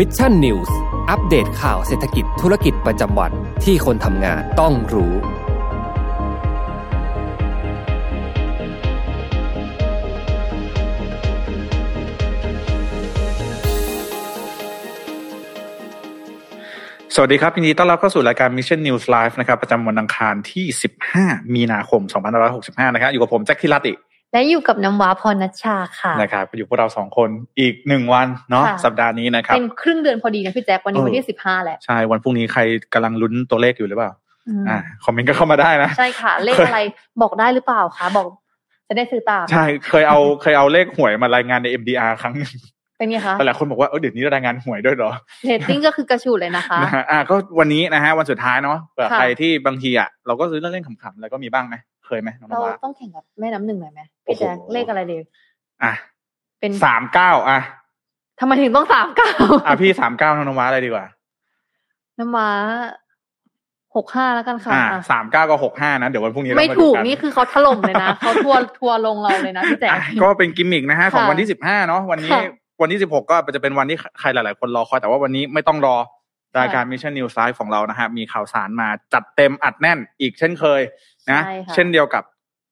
Mission News อัปเดตข่าวเศรษฐกิจธุรกิจประจำวันที่คนทำงานต้องรู้ สวัสดีครับยินดีต้อนรับเข้าสู่รายการ Mission News Live นะครับ ประจำวันอังคารที่ 15 มีนาคม 2565 นะครับอยู่กับผมแจ็คทิรัติ และอยู่กับน้ำว้าพรนัชชาค่ะนะครับอยู่พวกเราสองคนอีกหนึ่งวันเนาะค่ะสัปดาห์นี้นะครับเป็นครึ่งเดือนพอดีนะพี่แจ็ควันนี้เออวันที่สิบห้าแหละใช่วันพรุ่งนี้ใครกำลังลุ้นตัวเลขอยู่หรือเปล่าอืมอ่าคอมเมนต์ก็เข้ามาได้นะใช่ค่ะ เลขอะไรบอกได้หรือเปล่าคะบอกจะได้ซื้อตามใช่เคยเอาเคยเอาเลขหวยมารายงานใน MDR ครั้งหนึ่งเป็นไงคะหลายคนบอกว่าเออเดี๋ยวนี้รายงานหวยด้วยเหรอเรตติ้งก็คือกระชูดเลยนะคะนะฮะอ่าก็วันนี้นะฮะวันสุดท้ายเนาะเผื่อค่ะใครที่บางทีอะเราก็ซื้อเล่นๆขำๆแล้วก็มีบ้างไหม เคยไหมน้องเรานวาต้องแข่งกับแม่น้ำหนึ่งหน่อยไหมโอ้พี่โหแจ็คเลขอะไรดีอะเป็นสามเก้าอะทำไมถึงต้องสามเก้าอะพี่สามเก้าน้องนวาอะไรดีกว่า น้ำว้าหกห้าแล้วกันค่ะอ่าอะสามเก้ากับหกห้านะ เดี๋ยววันพรุ่งนี้เราไม่มาถูดูกกันนี่คือเขาถล่มเลยนะเขาทัวร์ทัวร์ลงเราเลยนะพี่แจ็คอะก็เป็นกิมมิกนะฮะของค่ะวันที่สิบห้าเนาะวันนี้ค่ะวันที่สิบหกก็จะเป็นวันที่ใครหลาย ๆ คนรอคอยแต่ว่าวันนี้ไม่ต้องรอรายการค่ะ Mission News Live ของเรานะฮะมีข่าวสารมาจัดเต็มอัดแน่นอีกเช่นเคย นะใช่ค่ะเช่นเดียวกับ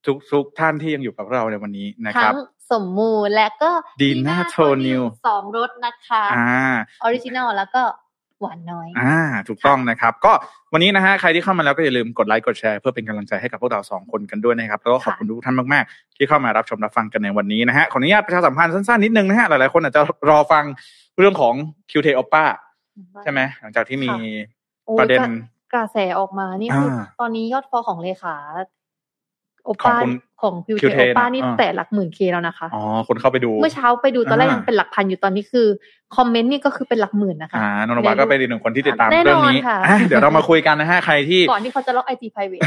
ทุกทุกท่านที่ยังอยู่กับเราในวันนี้นะคทั้รับงสมมูลและก็ Dina Dina Tonil สองรสนะคะอ่า original แล้วก็หวานน้อย อ่า ถูกต้องนะครับ ก็วันนี้นะฮะใครที่เข้ามาแล้วก็อย่าลืมกดไลค์กดแชร์เพื่อเป็นกำลังใจให้กับพวกเราสองคนกันด้วยนะครับแล้วก็ขอบคุณทุกท่านมากๆ ที่เข้ามารับชมรับฟังกันในวันนี้นะฮะขออนุญาตประชาสัมพันธ์สั้นๆนิดนึงนะฮะหลายๆคนอาจจะรอฟังเรื่องของ QT Oppa ใช่ไหมหลังจากที่มีค่ะโอ้ยประเด็น กกระแสออกมานี่คืออาตอนนี้ยอดฟอลของเลขาโอของป้าคุณของพิวเท QT โอป้านี่อ่าแต่หลักหมื่นเคแล้วนะคะ อ๋อ คนเข้าไปดู เมื่อเช้าไปดูตอนแรกอ่ายัยังเป็นหลักพันอยู่ตอนนี้คือ คอมเมนต์นี่ก็คือเป็นหลักหมื่นนะคะ อ่านนท์วัฒน์ก็เป็นอีกหนึ่งคนที่ติดตามแน่นอนเรื่องนี้ค่ะอะเดี๋ยวเรามาคุยกันนะฮะ ใครที่ ก่อนที่เขาจะล็อกไอจีไพรเวท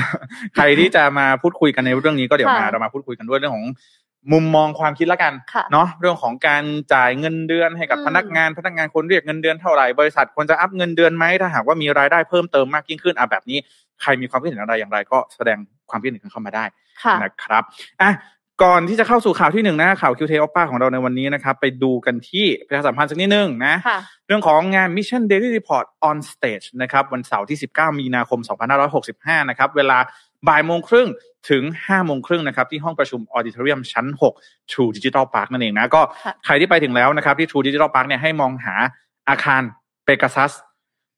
ใครที่จะมาพูดคุยกันในเรื่องนี้ก็เดี๋ยวมาค่ะเรามาพูดคุยกันด้วยเรื่องของ มุมมองความคิดละกันค่ะเนาะเรื่องของการจ่ายเงินเดือนให้กับอืมพนักงานพนักงานคนเรียกเงินเดือนเท่าไหร่บริษัทควรจะอัพเงินเดือนไหมถ้าหากว่ามีรายได้เพิ่มเติมมากยิ่งขึ้นอะแบบนี้ใครมีความคิดเห็นอะไรอย่างไร ก็แสดงความคิดเห็นกันเข้ามาได้ค่ะนะครับอะ ก่อนที่จะเข้าสู่ข่าวที่หนึ่งนะข่าวคิวเทอป้าของเราในวันนี้นะครับ ไปดูกันที่ประชาสัมพันธ์สักนิดนึงนะค่ะเรื่องของงาน Mission Daily Report on Stage นะครับ วันเสาร์ที่ 19 มีนาคม 2565 นะครับ เวลาบ่ายโมงครึ่งถึง5โมงครึ่งนะครับ ที่ห้องประชุม Auditorium ชั้น 6 True Digital Park นั่นเองนะ ก็ค่ะใครที่ไปถึงแล้วนะครับ ที่ True Digital Park เนี่ยให้มองหาอาคาร Pegasus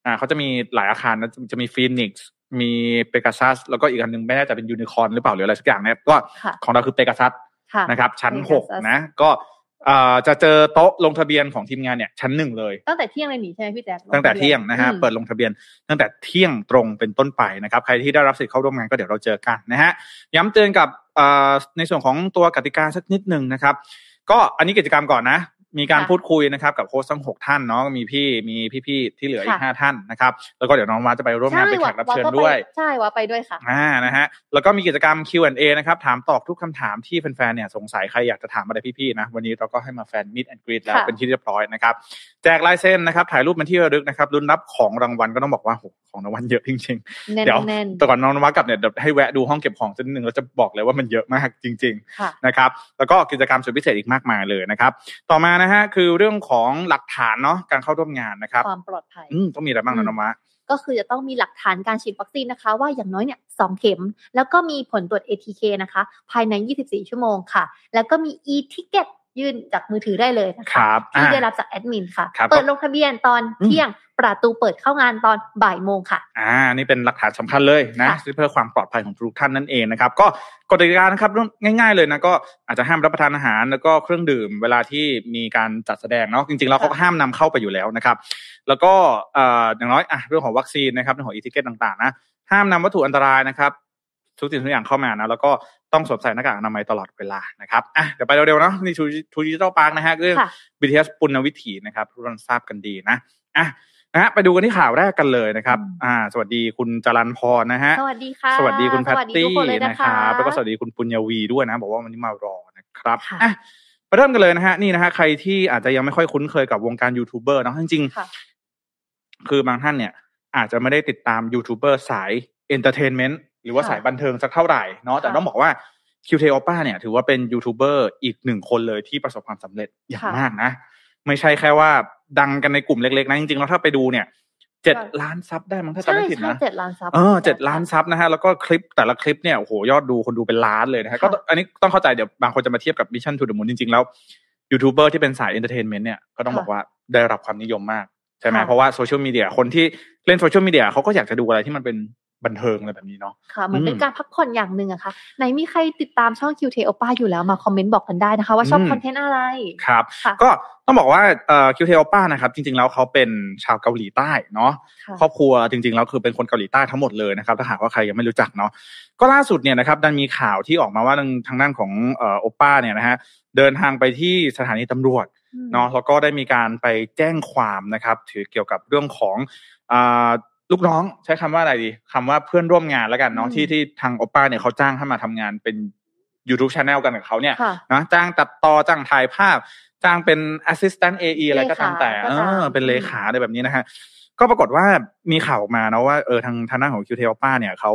อ่าเขาจะมีหลายอาคารนะจะมี Phoenix มี Pegasus แล้วก็อีกอันหนึงไม่แน่ใจเป็น Unicorn หรือเปล่าหรืออะไรสักอย่างเนี่ยก็ค่ะของเราคือ Pegasus ค่ะนะครับ ชั้น Pegasus 6นะก็เอ่อจะเจอโต๊ะลงทะเบียนของทีมงานเนี่ยชั้นหนึ่งเลย ตั้งแต่เที่ยงเลยหนีใช่ไหมพี่แจ๊คตั้งแต่เที่ยงนะฮะอืมเปิดลงทะเบียน ตั้งแต่เที่ยงตรงเป็นต้นไปนะครับ ใครที่ได้รับสิทธิ์เข้าร่วมงานก็เดี๋ยวเราเจอกันนะฮะย้ำเตือนกับเอ่อในส่วนของตัวกติกาสักนิดหนึ่งนะครับ ก็อันนี้กิจกรรมก่อนนะ มีการค่ะพูดคุยนะครับกับโค้ชทั้งหกท่านเนาะมีพี่มีพี่ๆที่เหลืออีกค่ะห้าท่านนะครับ แล้วก็เดี๋ยวน้องมาจะไปร่วมงานเป็นแขกรับเชิญาก็ไปด้วย ใช่ว่าไปด้วยค่ะอ่านะฮะแล้วก็มีกิจกรรม Q&A นะครับถามตอบทุกคำถามที่แฟนๆเนี่ยสงสัยใครอยากจะถามอะไรพี่ๆนะวันนี้เราก็ให้มาแฟนมิดแอนด์กรีดแล้วค่ะเป็นที่เรียบร้อยนะครับแจกลายเซ็นนะครับ ถ่ายรูปเป็นที่ระลึกนะครับรุ่นรับของรางวัลก็ต้องบอกว่าโหของรางวัลเยอะจริงแน่ๆเดี๋ยวนแน่นแต่ก่อนน้องนวัดกลับเนี่ยเดี๋ยวให้แวะดูห้องเก็บของสักนิดนึงแล้วจะบอกเลยว่ามันเยอะมากจริงๆค่ะนะครับ แล้วก็กิจกรรมสุดพิเศษอีกมากมายเลยนะครับ ต่อมานะฮะคือเรื่องของหลักฐานเนาะการเข้าร่วมงานนะครับ ความปลอดภัยอืมต้องมีอะไรบ้างนะน้องมะก็คือจะต้องมีหลักฐานการฉีดวัคซีนนะคะ ว่าอย่างน้อยเนี่ยสองเข็ม แล้วก็มีผลตรวจ ATK นะคะ ภายใน 24 ชั่วโมงค่ะ แล้วก็มี e-ticket ยื่นจากมือถือได้เลยนะคคะรับที่อ่าได้รับจากแอดมินค่ะครับเปิดลงทะเบียนตอนอืมเที่ยงประตูเปิดเข้างานตอนบ่ายโมงค่ะ อ่า นี่เป็นหลักฐานสำคัญเลยนะค่ะเพื่อความปลอดภัยของทุกท่านนั่นเองนะครับ ก็กฎกติกานะครับเรื่องง่าย ๆ เลยนะก็อาจจะห้ามรับประทานอาหารแล้วก็เครื่องดื่มเวลาที่มีการจัดแสดงเนาะจริงๆแล้วเขาก็ห้ามนำเข้าไปอยู่แล้วนะครับ แล้วก็เอ่ออย่างน้อยอะเรื่องของวัคซีนนะครับเรื่องของอีทิเกตต่างๆนะห้ามนำวัตถุอันตรายนะครับ ทุกสิ่งทุกอย่างเข้ามานะแล้วก็ต้องสวมใส่หน้ากากอนามัยตลอดเวลานะครับอะเดี๋ยวไปเร็วๆเนาะนี่ True Digital Park นะฮะเรื่องค่ะ BTS ปุณณวิถีนะครับทุกท่านทราบกันดีนะอะนะฮะไปดูกันที่ข่าวแรกกันเลยนะครับอืมอ่า สวัสดีคุณจรันพรนะฮะ สวัสดีค่ะ สวัสดีคุณแพตสวัสดีตี้ทุกคนเลยนะนะคคะรับแล้วก็สวัสดีคุณปุญญวีด้วยนะ บอกว่าวันนี้มารอนะครับค่ะอะมาเริ่มกันเลยนะฮะ นี่นะฮะ ใครที่อาจจะยังไม่ค่อยคุ้นเคยกับวงการยูทูบเบอร์เนาะ จริงค่ะๆคือบางท่านเนี่ย อาจจะไม่ได้ติดตามยูทูบเบอร์สาย entertainment หรือว่าค่ะสายบันเทิงสักเท่าไหร่เนาะแต่ค่ะต้องบอกว่าคิวเทโอป้าเนี่ยถือว่าเป็นยูทูบเบอร์อีกหนึ่งคนเลยที่ประสบความสำเร็จอย่างค่ะมากนะ ไม่ใช่แค่ว่าดังกันในกลุ่มเล็กๆนะจริงๆแล้วถ้าไปดูเนี่ยเจ็ดค่ะล้าน sub ได้มั้งถ้าจำใช่ไม่ผิดใช่นะเจ็ดล้าน sub เออเจ็ดล้าน sub นะฮะแล้วก็คลิปแต่ละคลิปเนี่ยโอ้โหยอดดูคนดูเป็นล้านเลยนะฮะค่ะก็ต้องอันนี้ต้องเข้าใจเดี๋ยวบางคนจะมาเทียบกับ Mission to the Moon จริงๆแล้วยูทูบเบอร์ที่เป็นสาย entertainment เนี่ยก็ต้องบอกว่าได้รับความนิยมมากใช่ไหมค่ะเพราะว่าโซเชียลมีเดียคนที่เล่นโซเชียลมีเดียเขาก็อยากจะดูอะไรที่มันเป็น บันเทิงอะไรแบบนี้เนาะค่ะเหมือนเป็นอืมการพักผ่อนอย่างหนึ่งอะค่ะไหนมีใครติดตามช่อง คิวเทโอป้า อยู่แล้วมาคอมเมนต์บอกกันได้นะคะ ว่าชอบอืมคอนเทนต์อะไรครับค่ะก็ต้องบอกว่าเอ่อคิวเทโอป้านะครับ จริง ๆ แล้วเขาเป็นชาวเกาหลีใต้เนาะค่ะครอบครัวจริง ๆ แล้วคือเป็นคนเกาหลีใต้ทั้งหมดเลยนะครับถ้าหากว่าใครยังไม่รู้จักเนาะก็ล่าสุดเนี่ยนะครับดันมีข่าวที่ออกมาว่าทางทางด้านของเอ่อโอป้าเนี่ยนะฮะเดินทางไปที่สถานีตำรวจอืมเนาะแล้วก็ได้มีการไปแจ้งความนะครับ ถือเกี่ยวกับเรื่องของอ่า ลูกน้องใช้คำว่าอะไรดีคำว่าเพื่อนร่วมงานแล้วกันเนาะอืมที่ที่ทางโอป้าเนี่ยเขาจ้างให้มาทำงานเป็น YouTube Channel กันกับเขาเนี่ยค่ะนะจ้างตัดต่อจ้างถ่ายภาพ จ้างเป็น assistant AE อะไรก็ตามแต่เลขาก็เอตามอเป็นเลขาอะไรแบบนี้นะฮะก็ปรากฏว่ามีข่าวออกมานะว่าเออทางทางด้านของคิวเทลป้าเนี่ยเขา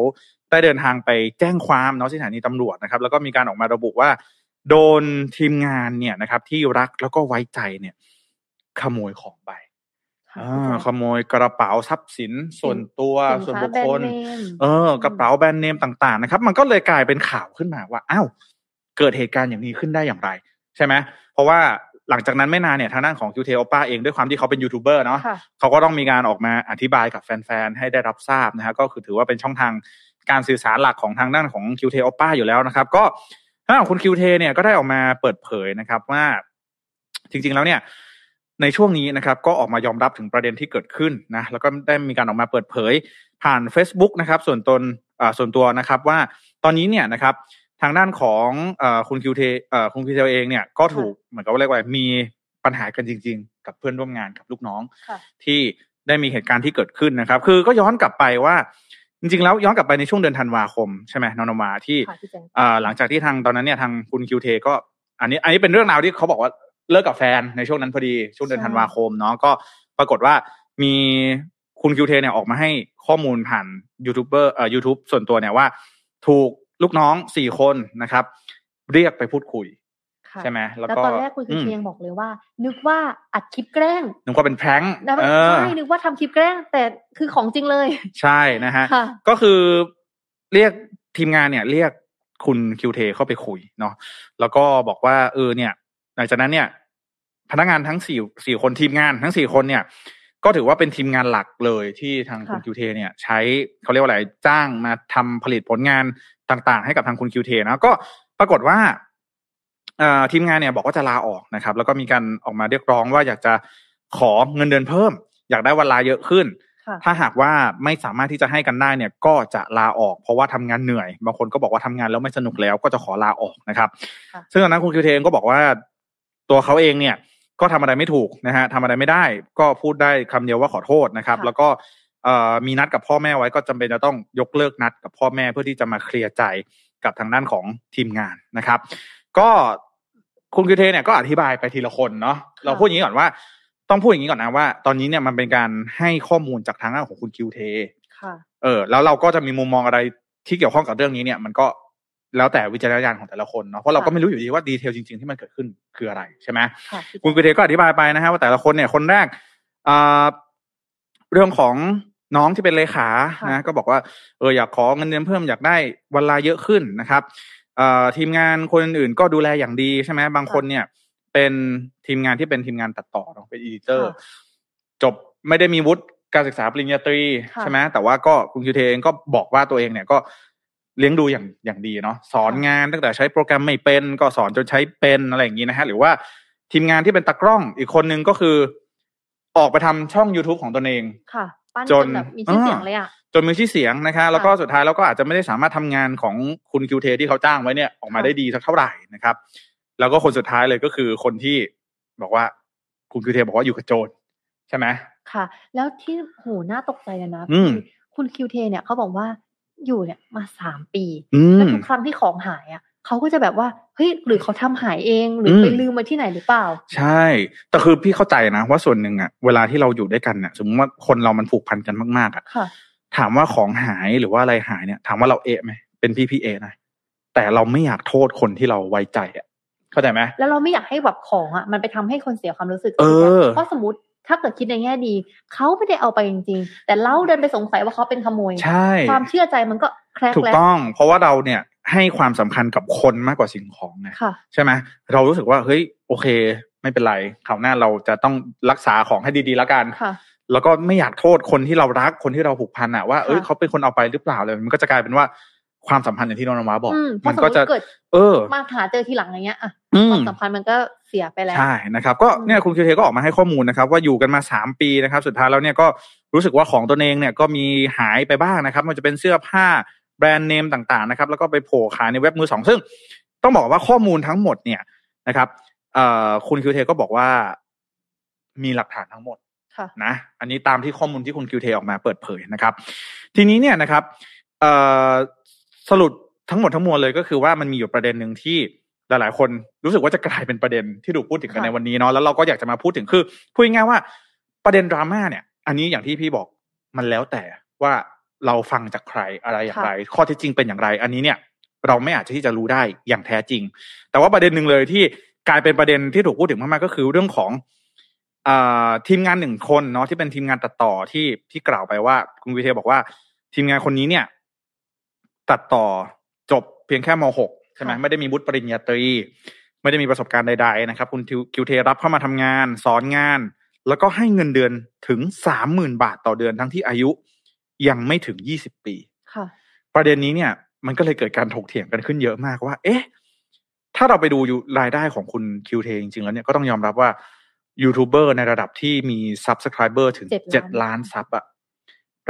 ได้เดินทางไปแจ้งความเนาะที่สถานีตำรวจนะครับ แล้วก็มีการออกมาระบุว่า โดนทีมงานเนี่ยนะครับ ที่รักแล้วก็ไว้ใจเนี่ย ขโมยของไปค่ะอ่า ขโมยกระเป๋าทรัพย์สินส่วนตัวสินส่วนค้าบุคแบรคนลด์เนมเออ กระเป๋าแบรนด์เนมต่าง ๆ นะครับ มันก็เลยกลายเป็นข่าวขึ้นมาว่าอ้าวเกิดเหตุการณ์อย่างนี้ขึ้นได้อย่างไร ใช่ไหมเพราะว่าหลังจากนั้นไม่นานเนี่ยทางด้านของคิวเทโอป้าเองด้วยความที่เขาเป็นยูทูบเบอร์เนาะค่ะเขาก็ต้องมีการออกมาอธิบายกับแฟนๆให้ได้รับทราบนะฮะก็คือถือว่าเป็นช่องทางการสื่อสารหลักของทางด้านของคิวเทโอป้าอยู่แล้วนะครับ ก็ทางด้านของคุณคิวเทเนี่ยก็ได้ออกมาเปิดเผยนะครับว่า จริง ๆแล้วเนี่ย ในช่วงนี้นะครับก็ออกมายอมรับถึงประเด็นที่เกิดขึ้นนะแล้วก็ได้มีการออกมาเปิดเผยผ่าน Facebook นะครับ ส่วนตนอ่าส่วนตัวนะครับว่าตอนนี้เนี่ยนะครับทางด้านของเอ่อคุณคิวเทเอ่อคุณคิวเทเองเนี่ยก็ถูกเหมือนกับว่าเรียกว่ามีปัญหากันจริง ๆ กับเพื่อนร่วมงานกับลูกน้องค่ะที่ได้มีเหตุการณ์ที่เกิดขึ้นนะครับ คือก็ย้อนกลับไปว่า จริงๆ แล้วย้อนกลับไปในช่วงเดือนธันวาคมใช่ไหมน้องนมาที่ค่ะพี่แจ๊คอ่าหลังจากที่ทางตอนนั้นเนี่ยทางคุณคิวเทก็ อันนี้ อันนี้เป็นเรื่องราวที่เขาบอกว่า เลิกกับแฟนในช่วงนั้นพอดีช่วงเดือนธันวาคมเนาะก็ปรากฏว่ามีคุณคิวเทเนี่ยออกมาให้ข้อมูลผ่านยูทูบเบอร์เอ่อยูทูบส่วนตัวเนี่ยว่า ถูกลูกน้องสี่คนนะครับ เรียกไปพูดคุยค่ะใช่ไหมแล้วแล้วก็ตอนแรกคุณคือมเชียงบอกเลยว่า นึกว่าอัดคลิปแกล้งนึกว่าเป็นแพร้งแล้วเออใช่นึกว่าทำคลิปแกล้ง แต่คือของจริงเลย ใช่นะฮะค่ะก็คือเรียกทีมงานเนี่ย เรียกคุณคิวเทเข้าไปคุยเนาะแล้วก็บอกว่าเออเนี่ย หลังจากนั้นเนี่ย พนักงานทั้งสี่สี่คนทีมงานทั้งสี่คนเนี่ย ก็ถือว่าเป็นทีมงานหลักเลยที่ทางคุณค่ะคิวเทเนี่ย ใช้เขาเรียกว่าอะไรจ้างมาทำผลิตผลงานต่าง ๆ ให้กับทางคุณคิวเทนะก็ปรากฏว่าเอ่อทีมงานเนี่ยบอกว่าจะลาออกนะครับ แล้วก็มีการออกมาเรียกร้องว่าอยากจะขอเงินเดือนเพิ่ม อยากได้วันลาเยอะขึ้นค่ะถ้าหากว่าไม่สามารถที่จะให้กันได้เนี่ย ก็จะลาออกเพราะว่าทำงานเหนื่อย บางคนก็บอกว่าทำงานแล้วไม่สนุกแล้วก็จะขอลาออกนะครับค่ะซึ่งตอนนั้นคุณคิวเทเองก็บอกว่าตัวเขาเองเนี่ย ก็ทำอะไรไม่ถูกนะฮะทำอะไรไม่ได้ ก็พูดได้คำเดียวว่าขอโทษนะครับค่ะแล้วก็เอ่อมีนัดกับพ่อแม่ไว้ก็จำเป็นจะต้องยกเลิกนัดกับพ่อแม่เพื่อที่จะมาเคลียร์ใจกับทางด้านของทีมงานนะครับ ก็คุณคิวเทเนี่ยก็อธิบายไปทีละคนเนาะเราพูดอย่างนี้ก่อนว่า ต้องพูดอย่างนี้ก่อนนะว่า ตอนนี้เนี่ยมันเป็นการให้ข้อมูลจากทางด้านของคุณคิวเทค่ะเออแล้วเราก็จะมีมุมมองอะไรที่เกี่ยวข้องกับเรื่องนี้เนี่ย มันก็ แล้วแต่วิจารณญาณของแต่ละคนเนาะเพราะเราก็ค่ะไม่รู้อยู่ดีว่า detail จริง ๆที่มันเกิดขึ้นคืออะไรใช่ไหมค่ะพี่แจ็คคุณคิวเทก็อธิบายไปนะฮะว่าแต่ละคนเนี่ยคนแรกอ่าเรื่องของน้องที่เป็นเลขานะก็บอกว่าเอออยากขอเงินเดือนเพิ่มอยากได้วันลาเยอะขึ้นนะครับเอ่อทีมงานคนอื่นๆก็ดูแลอย่างดีใช่ไหมบางคนเนี่ย เป็นทีมงานที่เป็นทีมงานตัดต่อเนอะเป็น editor ค่ะจบไม่ได้มีวุฒิการศึกษาปริญญาตรีค่ะใช่ไหมแต่ว่าก็คุณคิวเทเองก็บอกว่าตัวเองเนี่ยก็ เลี้ยงดูอย่างอย่างดีเนาะสอนงานตั้งแต่ใช้โปรแกรมไม่เป็นก็สอนจนใช้เป็นอะไรอย่างนี้นะฮะหรือว่าทีมงานที่เป็นตากล้องอีกคนนึงก็คือ ออกไปทำช่อง youtube ของตนเองค่ะปั้นจจนนแบบมีชื่อเสียงอ่าเลยอะจนมีชื่อเสียงนะคะแล้วก็สุดท้ายแล้วก็อาจจะไม่ได้สามารถทำงานของคุณคิวเทที่เขาจ้างไว้เนี่ยออกมาค่ะได้ดีสักเท่าไหร่นะครับ แล้วก็คนสุดท้ายเลยก็คือคนที่บอกว่าคุณคิวเทบอกว่าอยู่กับโจรใช่ไหมค่ะ แล้วที่โหน่าตกใจเลยนะอืมคือคุณคิวเทเนี่ยเขาบอกว่า อยู่เนี่ยมาสามปีอืแล้วมทุกครั้งที่ของหายอะเขาก็จะแบบว่าเฮ้ยหรือเขาทำหายเองหรืออมไปลืมไว้ที่ไหนหรือเปล่า ใช่ แต่คือพี่เข้าใจนะว่าส่วนหนึ่งอะเวลาที่เราอยู่ด้วยกันเนี่ยสมมติว่าคนเรามันผูกพันกันมากๆอะค่ะถามว่าของหายหรือว่าอะไรหายเนี่ย ถามว่าเราเอะไหมเป็นพี่พี่เอะนะแต่เราไม่อยากโทษคนที่เราไว้ใจอะเข้าใจไหมแล้วเราไม่อยากให้แบบของอะมันไปทำให้คนเสียความรู้สึก เออเพราะสมมติ ถ้าเกิดคิดในแง่ดี เขาไม่ได้เอาไปจริงๆ แต่เราเดินไปสงสัยว่าเขาเป็นขโมย ใช่ ความเชื่อใจมันก็แครกถูกแล้วต้อง เพราะว่าเราเนี่ยให้ความสำคัญกับคนมากกว่าสิ่งของไงค่ะใช่ไหมเรารู้สึกว่าเฮ้ยโอเค ไม่เป็นไรคราวหน้าเราจะต้องรักษาของให้ดีๆแล้วกันค่ะแล้วก็ไม่อยากโทษคนที่เรารักคนที่เราผูกพันอะว่าเอ้ยค่ะเขาเป็นคนเอาไปหรือเปล่าเลยมันก็จะกลายเป็นว่า ความสัมพันธ์อย่างที่น้องนวาบอกอืมเพมัราะนสมก็มจะติเกิด เออ มาหาเจอทีหลังอย่างเงี้ยอะอืความมสัมพันธ์มันก็เสียไปแล้ว ใช่นะครับ ก็อืมเนี่ยคุณคิวเทก็ออกมาให้ข้อมูลนะครับ ว่าอยู่กันมาสามปีนะครับ สุดท้ายแล้วเนี่ยก็รู้สึกว่าของตัวเองเนี่ยก็มีหายไปบ้างนะครับ มันจะเป็นเสื้อผ้าแบรนด์เนมต่างๆนะครับ แล้วก็ไปโผล่ขายในเว็บมือสองซึ่ง ต้องบอกว่าข้อมูลทั้งหมดเนี่ยนะครับเอ่อคุณคิวเทก็บอกว่ามีหลักฐานทั้งหมดค่ะนะอันนี้ตามที่ข้อมูลที่คุณคิวเทออกมาเปิดเผยนะครับ ทีนี้เนี่ยนะครับเอ่อ สรุปทั้งหมดทั้งมวลเลยก็คือว่ามันมีอยู่ประเด็นหนึ่งที่หลาย ๆ คนรู้สึกว่าจะกลายเป็นประเด็นที่ถูกพูดถึงกันในวันนี้เนาะแล้วเราก็อยากจะมาพูดถึงคือพูดง่ายๆว่าประเด็นดราม่าเนี่ย อันนี้อย่างที่พี่บอกมันแล้วแต่ว่าเราฟังจากใครอะไรอย่างไร ข้อเท็จจริงเป็นอย่างไร อันนี้เนี่ย เราไม่อาจจะที่จะรู้ได้อย่างแท้จริง แต่ว่าประเด็นหนึ่งเลยที่กลายเป็นประเด็นที่ถูกพูดถึงมาก ๆ ก็คือเรื่องของอทีมงานหนึ่งคนเนาะที่เป็นทีมงานตัดต่อที่ที่กล่าวไปว่า คุณวิเทบอกว่า ทีมงานคนนี้เนี่ย ตัดต่อจบเพียงแค่ม .6 ใช่ไหมค่ะไม่ได้มีวุฒิปริญญาตรี ไม่ได้มีประสบการณ์ใด ๆ นะครับ คุณคิวเทรับเข้ามาทำงาน สอนงาน แล้วก็ให้เงินเดือนถึงสามหมื่นบาทต่อเดือนทั้งที่อายุยังไม่ถึงยี่สิบปีค่ะประเด็นนี้เนี่ย มันก็เลยเกิดการถกเถียงกันขึ้นเยอะมากว่า เอ๊ะ ถ้าเราไปดูอยู่รายได้ของคุณคิวเทจริงๆแล้วเนี่ยก็ต้องยอมรับว่ายูทูบเบอร์ในระดับที่มี subscriber ถึงเจ็ดเจ็ดล้านล้าน sub อะ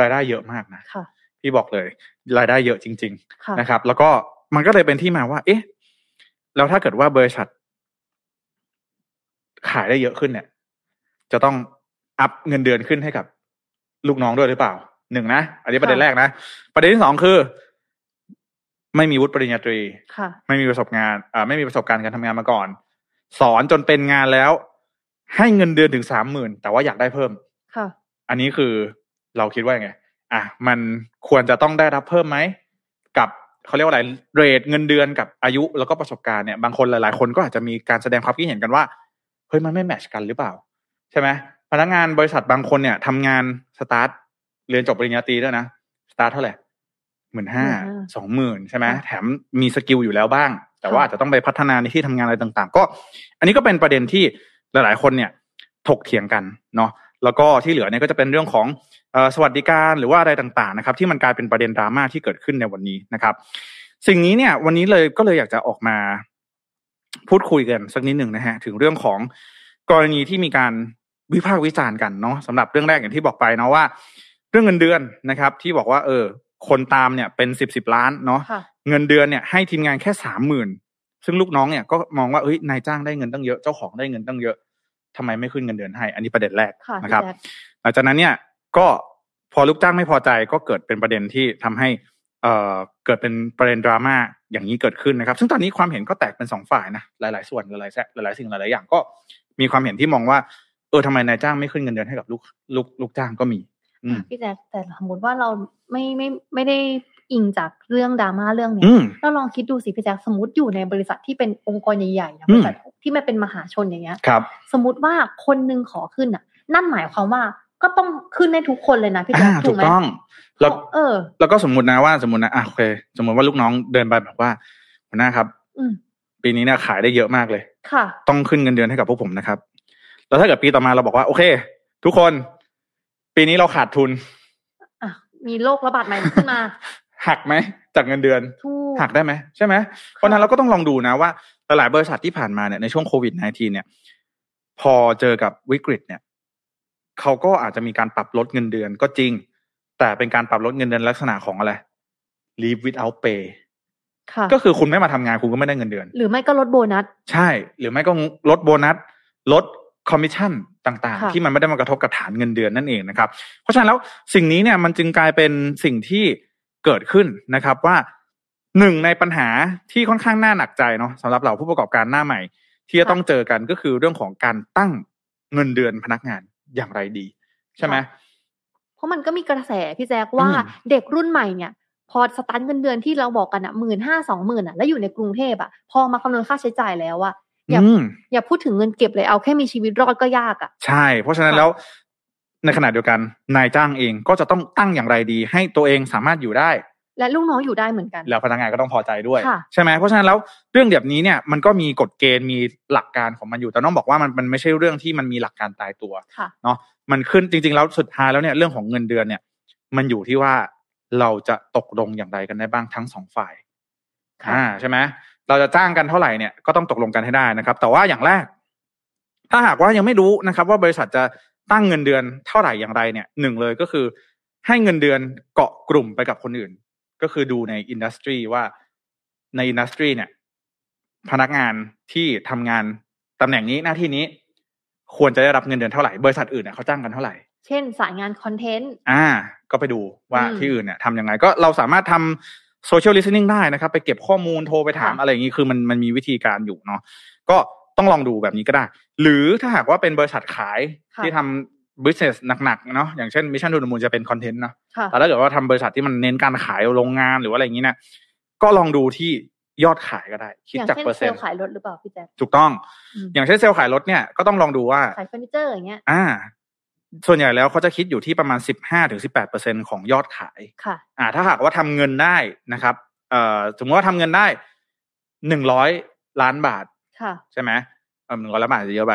รายได้เยอะมากนะค่ะ พี่บอกเลย รายได้เยอะจริงค่ะๆนะครับ แล้วก็มันก็เลยเป็นที่มาว่า เอ๊ะ แล้วถ้าเกิดว่าบริษัท ขายได้เยอะขึ้นเนี่ย จะต้องอัพเงินเดือนขึ้นให้กับ ลูกน้องด้วยหรือเปล่าหนึ่งนะ อันนี้ประเด็นค่ะแรกนะ ประเด็นที่สองคือ ไม่มีวุฒิปริญญาตรีค่ะไม่มีประสบงานอ่าไม่มีประสบการณ์การทำงานมาก่อน สอนจนเป็นงานแล้ว ให้เงินเดือนถึงสามหมื่นแต่ว่าอยากได้เพิ่มค่ะ อันนี้คือเราคิดว่ายังไง อะมันควรจะต้องได้รับเพิ่มไหมกับเขาเรียกว่าอะไรเรทเงินเดือนกับอายุแล้วก็ประสบการณ์เนี่ยบางคนหลาย ๆ คนก็อาจจะมีการแสดงความคิดเห็นกันว่าเฮ้ยมันไม่ match กันหรือเปล่า ใช่ไหมพนักงานบริษัทบางคนเนี่ยทำงานสตาร์ทเรียนจบปริญญาตรีด้วยนะสตาร์ทเท่าไหร่หมื่นห้าสองหมื่นใช่ไหมค่ะแถมมี skill อยู่แล้วบ้าง แต่ว่าค่ะอาจจะต้องไปพัฒนาในที่ทำงานอะไรต่าง ๆ ก็ อันนี้ก็เป็นประเด็นที่หลาย ๆ คนเนี่ยถกเถียงกันเนาะ แล้วก็ที่เหลือเนี่ยก็จะเป็นเรื่องของเออสวัสดิการหรือว่าอะไรต่างๆนะครับที่มันกลายเป็นประเด็นดราม่าที่เกิดขึ้นในวันนี้นะครับ สิ่งนี้เนี่ยวันนี้เลยก็เลยอยากจะออกมาพูดคุยกันสักนิดหนึ่งนะฮะถึงเรื่องของกรณีที่มีการวิพากษ์วิจารณ์กันเนาะสำหรับเรื่องแรกอย่างที่บอกไปเนาะว่า เรื่องเงินเดือนนะครับ ที่บอกว่า เออ คนตามเนี่ยเป็นสิบสิบล้านเนาะค่ะเงินเดือนเนี่ยให้ทีมงานแค่สามหมื่นซึ่งลูกน้องเนี่ยก็มองว่าเอ้ยนายจ้างได้เงินตั้งเยอะเจ้าของได้เงินตั้งเยอะ ทำไมไม่ขึ้นเงินเดือนให้ อันนี้ประเด็นแรกค่ะนะครับพี่แจ๊คหลังจากนั้นเนี่ยก็พอลูกจ้างไม่พอใจก็เกิดเป็นประเด็นที่ทำให้เอ่อเกิดเป็นประเด็นดราม่าอย่างนี้เกิดขึ้นนะครับ ซึ่งตอนนี้ความเห็นก็แตกเป็นสองฝ่ายนะหลาย ๆ ส่วนหลายๆแสหลายๆสิ่งหลาย ๆ อย่างก็มีความเห็นที่มองว่าเออทำไมนายจ้างไม่ขึ้นเงินเดือนให้กับลูกลูกลูกจ้างก็มีอืมพี่แจ๊คแต่สมมติว่าเราไม่ไม่ไม่ได้ อิงจากเรื่องดราม่าเรื่องเนี้ยอืมเราลองคิดดูสิพี่แจ๊คสมมติอยู่ในบริษัทที่เป็นองค์กรใหญ่ๆนะอืบมริษัทที่ไม่เป็นมหาชนอย่างเงี้ยครับสมมติว่าคนหนึงขอขึ้นอะ นั่นหมายความว่าก็ต้องขึ้นให้ทุกคนเลยนะพี่แจ๊อ่าคถูถูกกไหมต้องแล้วเออ แล้วก็สมมตินะว่าสมมตินะอะโอเค สมมติว่าลูกน้องเดินไปแบบว่าหัวหน้าครับอืมปีนี้เนี่ยขายได้เยอะมากเลย ค่ะ ต้องขึ้นเงินเดือนให้กับพวกผมนะครับ แล้วถ้าเกิดปีต่อมาเราบอกว่า โอเค ทุกคน ปีนี้เราขาดทุนอะมีโรคระบาดใหม่ขึ้นมา หักไหมจากเงินเดือนถูกหักได้ไหมใช่ไหมเพราะฉะนั้นเราก็ต้องลองดูนะว่าหลายๆบริษัทที่ผ่านมาเนี่ยในช่วงโควิด -19 เนี่ย พอเจอกับวิกฤตเนี่ยเขาก็อาจจะมีการปรับลดเงินเดือนก็จริง แต่เป็นการปรับลดเงินเดือนลักษณะของอะไร leave without pay ค่ะก็คือคุณไม่มาทำงานคุณก็ไม่ได้เงินเดือน หรือไม่ก็ลดโบนัส ใช่ หรือไม่ก็ลดโบนัส ลดคอมมิชชั่นต่างค่ะๆที่มันไม่ได้มากระทบกับฐานเงินเดือนนั่นเองนะครับ เพราะฉะนั้นแล้วสิ่งนี้เนี่ยมันจึงกลายเป็นสิ่งที่ เกิดขึ้นนะครับว่าหนึ่งในปัญหาที่ค่อนข้างน่าหนักใจเนาะสำหรับเราผู้ประกอบการหน้าใหม่ ที่จะต้องเจอกันก็คือเรื่องของการตั้งเงินเดือนพนักงานอย่างไรดี ใช่ไหมเพราะมันก็มีกระแสพี่แจ๊คว่าอืมเด็กรุ่นใหม่เนี่ย พอสตันเงินเดือนที่เราบอกกันอะหมื่นห้าสองหมื่นอะแล้วอยู่ในกรุงเทพอะพอมาคำนวณค่าใช้จ่ายแล้วอะอย่าอืมอย่าพูดถึงเงินเก็บเลยเอาแค่มีชีวิตรอดก็ยากอะ ใช่ เพราะฉะนั้นค่ะแล้ว ในขณะเดียวกันนายจ้างเองก็จะต้องตั้งอย่างไรดี ให้ตัวเองสามารถอยู่ได้ และลูกน้องอยู่ได้เหมือนกัน แล้วพนักงานก็ต้องพอใจด้วยค่ะใช่ไหมเพราะฉะนั้นแล้วเรื่องแบบนี้เนี่ยมันก็มีกฎเกณฑ์มีหลักการของมันอยู่แต่น้องบอกว่ามันมันไม่ใช่เรื่องที่มันมีหลักการตายตัวค่ะเนาะมันขึ้นจริง ๆ แล้วสุดท้ายแล้วเนี่ยเรื่องของเงินเดือนเนี่ย มันอยู่ที่ว่าเราจะตกลงอย่างไรกันได้บ้างทั้งสองฝ่ายค่ะอ่าใช่ไหมเราจะจ้างกันเท่าไหร่เนี่ยก็ต้องตกลงกันให้ได้นะครับ แต่ว่าอย่างแรก ถ้าหากว่ายังไม่รู้นะครับ ว่าบริษัทจะ ตั้งเงินเดือนเท่าไหร่อย่างไรเนี่ยหนึ่งเลยก็คือ ให้เงินเดือนเกาะกลุ่มไปกับคนอื่น ก็คือดูใน industry ว่าใน industry เนี่ย พนักงานที่ทำงานตำแหน่งนี้หน้าที่นี้ ควรจะได้รับเงินเดือนเท่าไหร่บริษัทอื่นเนี่ยเขาจ้างกันเท่าไหร่เช่นสายงานคอนเทนต์อ่า ก็ไปดูว่าอืมที่อื่นเนี่ยทำยังไงก็เราสามารถทำโซเชียลลิส t ิ n งได้นะครับ ไปเก็บข้อมูลโทรไปถามค่ะอะไรอย่างนี้คือมันมันมีวิธีการอยู่เนาะก็ ต้องลองดูแบบนี้ก็ได้ หรือถ้าหากว่าเป็นบริษัทขายค่ะที่ทำ business หนักๆเนาะอย่างเช่น Mission To The Moon จะเป็นคอนเทนต์เนาะค่ะแต่ถ้าเกิดว่าทำบริษัทที่มันเน้นการขายโรงงานหรือว่าอะไรอย่างนี้นะก็ลองดูที่ยอดขายก็ได้ คิดจากเปอร์เซ็นต์อย่างเช่นเซลล์ขายรถหรือเปล่าพี่แจ๊คถูกต้องอืมอย่างเช่นเซลล์ขายรถเนี่ยก็ต้องลองดูว่าขายเฟอร์นิเจอร์อย่างเงี้ยอ่า ส่วนใหญ่แล้วเขาจะคิดอยู่ที่ประมาณสิบห้าถึงสิบแปดเปอร์เซ็นต์ของยอดขายค่ะ อ่า ถ้าหากว่าทำเงินได้นะครับ เอ่อสมมติว่าทำเงินได้หนึ่งร้อยล้านบาท ค่ะใช่ไหมเออหนึ่งร้อยล้านบาทอาจจะเยอะไป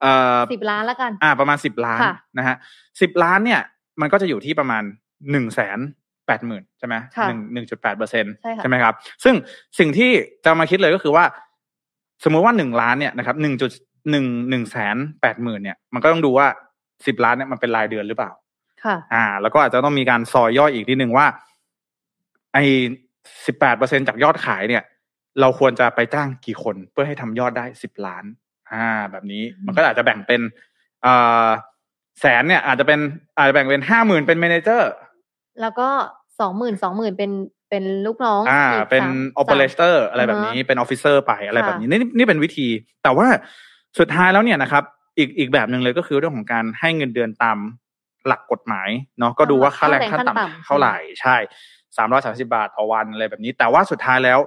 เอ่อสิบล้านแล้วกัน อ่า ประมาณสิบล้านค่ะนะฮะสิบล้านเนี่ย มันก็จะอยู่ที่ประมาณหนึ่งแสนแปดหมื่นใช่ไหมค่ะหนึ่งหนึ่งจุดแปดเปอร์เซ็นใช่ค่ะใช่ไหมครับ ซึ่งสิ่งที่จะมาคิดเลยก็คือว่า สมมุติว่าหนึ่งล้านเนี่ยนะครับหนึ่งจุดหนึ่งหนึ่งแสนแปดหมื่นเนี่ย มันก็ต้องดูว่าสิบล้านเนี่ยมันเป็นรายเดือนหรือเปล่า ค่ะ อ่า แล้วก็อาจจะต้องมีการซอยย่อยอีกนิดนึงว่า ไอ้สิบแปดเปอร์เซ็นต์จากยอดขายเนี่ย เราควรจะไปจ้างกี่คนเพื่อให้ทำยอดได้สิบล้าน อ่า แบบนี้อืมมันก็อาจจะแบ่งเป็นเอ่อแสนเนี่ย อาจจะเป็นอาจจะแบ่งเป็นห้าหมื่นเป็น manager แล้วก็สองหมื่นสองหมื่นเป็นเป็นลูกน้อง อ่าอีกเป็นสามโอเปอเรเตอร์อะไรอ่าฮะแบบนี้เป็น officer ไปอะไรค่ะแบบนี้นี่นี่เป็นวิธี แต่ว่าสุดท้ายแล้วเนี่ยนะครับ อีกอีกแบบหนึ่งเลยก็คือเรื่องของการให้เงินเดือนตามหลักกฎหมายเนาะก็ดูว่าค่าแรงขั้นต่ำเท่าไหร่ใช่สามร้อยสาสิบาทต่อวันอะไรแบบนี้ แต่ว่าสุดท้ายแล้ว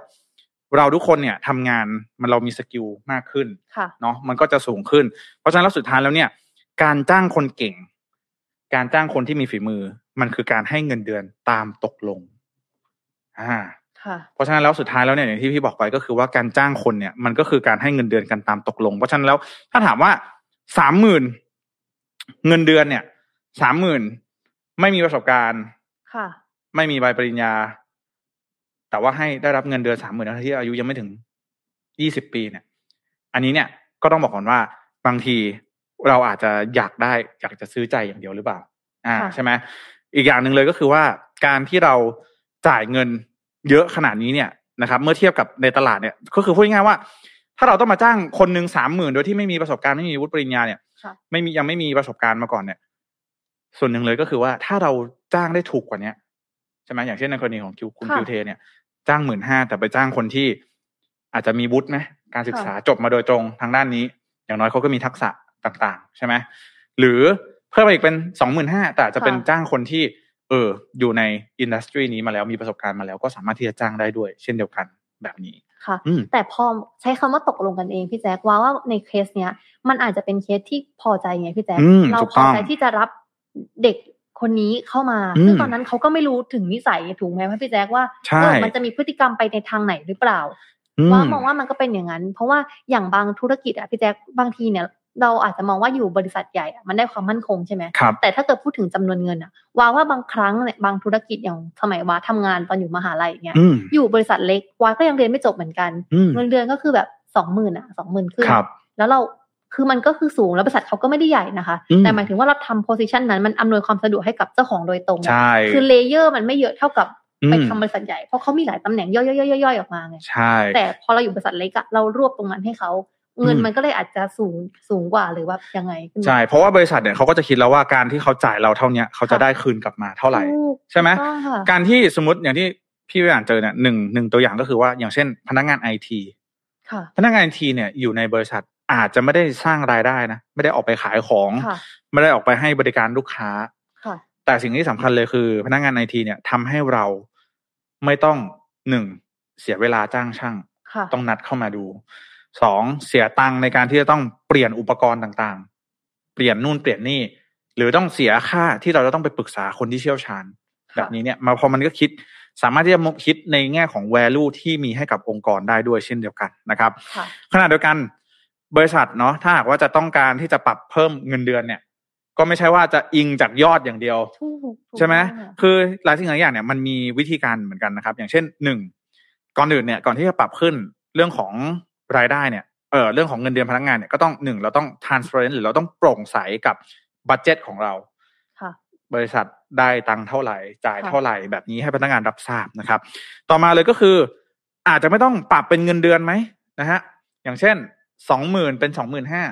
เราทุกคนเนี่ยทำงานมันเรามีสกิลมากขึ้นค่ะเนาะมันก็จะสูงขึ้น เพราะฉะนั้นแล้วสุดท้ายแล้วเนี่ย การจ้างคนเก่ง การจ้างคนที่มีฝีมือ มันคือการให้เงินเดือนตามตกลงอ่าค่ะเพราะฉะนั้นแล้วสุดท้ายแล้วเนี่ยอย่างที่พี่บอกไปก็คือว่าการจ้างคนเนี่ยมันก็คือการให้เงินเดือนกันตามตกลง เพราะฉะนั้นแล้วถ้าถามว่าสามหมื่นเงินเดือนเนี่ยสามหมื่นไม่มีประสบการณ์ ค่ะ ไม่มีใบปริญญา แต่ว่าให้ได้รับเงินเดือนสามหมื่นที่อายุยังไม่ถึงยี่สิบปีเนี่ย อันนี้เนี่ยก็ต้องบอกก่อนว่าบางทีเราอาจจะอยากได้อยากจะซื้อใจอย่างเดียวหรือเปล่า อ่าค่ะใช่ไหมอีกอย่างหนึ่งเลยก็คือว่าการที่เราจ่ายเงินเยอะขนาดนี้เนี่ยนะครับ เมื่อเทียบกับในตลาดเนี่ย ก็คือพูดง่ายๆว่า ถ้าเราต้องมาจ้างคนหนึ่งสามหมื่นโดยที่ไม่มีประสบการณ์ไม่มีวุฒิปริญญาเนี่ยค่ะไม่มียังไม่มีประสบการณ์มาก่อนเนี่ย ส่วนหนึ่งเลยก็คือว่าถ้าเราจ้างได้ถูกกว่าเนี้ยใช่ไหมอย่างเช่นในกรณีของคิวคุณค่ะคิวเทเนี่ย จ้างหมื่นห้าแต่ไปจ้างคนที่อาจจะมีวุฒิไหมการศึกษาจบมาโดยตรงทางด้านนี้ อย่างน้อยเขาก็มีทักษะต่าง ๆ ใช่ไหมหรือเพิ่มไปอีกเป็นสองหมื่นห้าแต่อาจจะเป็นค่ะจ้างคนที่ เออ อยู่ใน industry นี้มาแล้วมีประสบการณ์มาแล้วก็สามารถที่จะจ้างได้ด้วย เช่นเดียวกันแบบนี้ค่ะอืมแต่พอใช้คำว่าตกลงกันเองพี่แจ๊คว่าว่าในเคสเนี้ย มันอาจจะเป็นเคสที่พอใจไงพี่แจ๊คอืมเราพอใจถูกต้องที่จะรับเด็ก คนนี้เข้ามาอืมซึ่งตอนนั้นเขาก็ไม่รู้ถึงนิสัยถูกไหมพี่แจ๊คว่าใช่เออมันจะมีพฤติกรรมไปในทางไหนหรือเปล่าอืมว่ามองว่ามันก็เป็นอย่างนั้น เพราะว่าอย่างบางธุรกิจอะพี่แจ๊คบางทีเนี่ยเราอาจจะมองว่าอยู่บริษัทใหญ่อะมันได้ความมั่นคงใช่ไหมครับแต่ถ้าเกิดพูดถึงจำนวนเงินอะว่าว่าบางครั้งเนี่ยบางธุรกิจอย่างสมัยว่าทำงานตอนอยู่มหาลัยเนี่ยอืมอยู่บริษัทเล็กวาก็ยังเรียนไม่จบเหมือนกันอืมเงินเดือนก็คือแบบสองหมื่นอะสองหมื่นขึ้นครับแล้วเรา คือมันก็คือสูงแล้วบริษัทเขาก็ไม่ได้ใหญ่นะคะอืมแต่หมายถึงว่าเราทำ position นั้นมันอำนวยความสะดวกให้กับเจ้าของโดยตรงอะใช่คือ layer มันไม่เยอะเท่ากับไปอืมทำบริษัทใหญ่ เพราะเขามีหลายตำแหน่งย่อยๆๆๆออกมาไงใช่ แต่พอเราอยู่บริษัทเล็กอะเรารวบตรงนั้นให้เขาเงินอืมมันก็เลยอาจจะสูงสูงกว่าหรือว่ายังไงขึ้นมาใช่เพราะว่าบริษัทเนี่ยเขาก็จะคิดแล้วว่าการที่เขาจ่ายเราเท่าเนี้ยเขาจะค่ะได้คืนกลับมาเท่าไหร่ถูกใช่ไหมถูกต้องค่ะการที่สมมติอย่างที่พี่ไปอ่านเจอเนี่ยหนึ่งหนึ่งตัวอย่างก็คือว่าอย่างเช่น พนักงานไอทีค่ะพนักงานไอทีเนี่ยอยู่ในบริษัท อาจจะไม่ได้สร้างรายได้นะไม่ได้ออกไปขายของค่ะไม่ได้ออกไปให้บริการลูกค้าค่ะแต่สิ่งที่สำคัญเลยคือ พนักงานไอทีเนี่ยทำให้เราไม่ต้องหนึ่งเสียเวลาจ้างช่างค่ะต้องนัดเข้ามาดูสองเสียตังค์ในการที่จะต้องเปลี่ยนอุปกรณ์ต่างๆ เปลี่ยนนู่นเปลี่ยนนี่ หรือต้องเสียค่าที่เราจะต้องไปปรึกษาคนที่เชี่ยวชาญ แบบนี้เนี่ย มาพอมันก็คิดสามารถที่จะคิดในแง่ของ value ที่มีให้กับองค์กรได้ด้วยเช่นเดียวกันนะครับค่ะขณะเดียวกัน บริษัทเนาะถ้าหากว่าจะต้องการที่จะปรับเพิ่มเงินเดือนเนี่ย ก็ไม่ใช่ว่าจะอิงจากยอดอย่างเดียวถูกถูกใช่ไหมต้องอะคือหลายสิ่งหลายอย่างเนี่ยมันมีวิธีการเหมือนกันนะครับ อย่างเช่นหนึ่งก่อนอื่นเนี่ยก่อนที่จะปรับขึ้นเรื่องของรายได้เนี่ยเออเรื่องของเงินเดือนพนักงานเนี่ยก็ต้องหนึ่งเราต้อง transparent หรือเราต้องโปร่งใสกับบัตเจ็ตของเราค่ะบริษัทได้ตังค์เท่าไหร่จ่ายค่ะเท่าไหร่แบบนี้ให้พนักงานรับทราบนะครับ ต่อมาเลยก็คือ อาจจะไม่ต้องปรับเป็นเงินเดือนไหมนะฮะอย่างเช่น สองหมื่นเป็นสองหมื่นห้า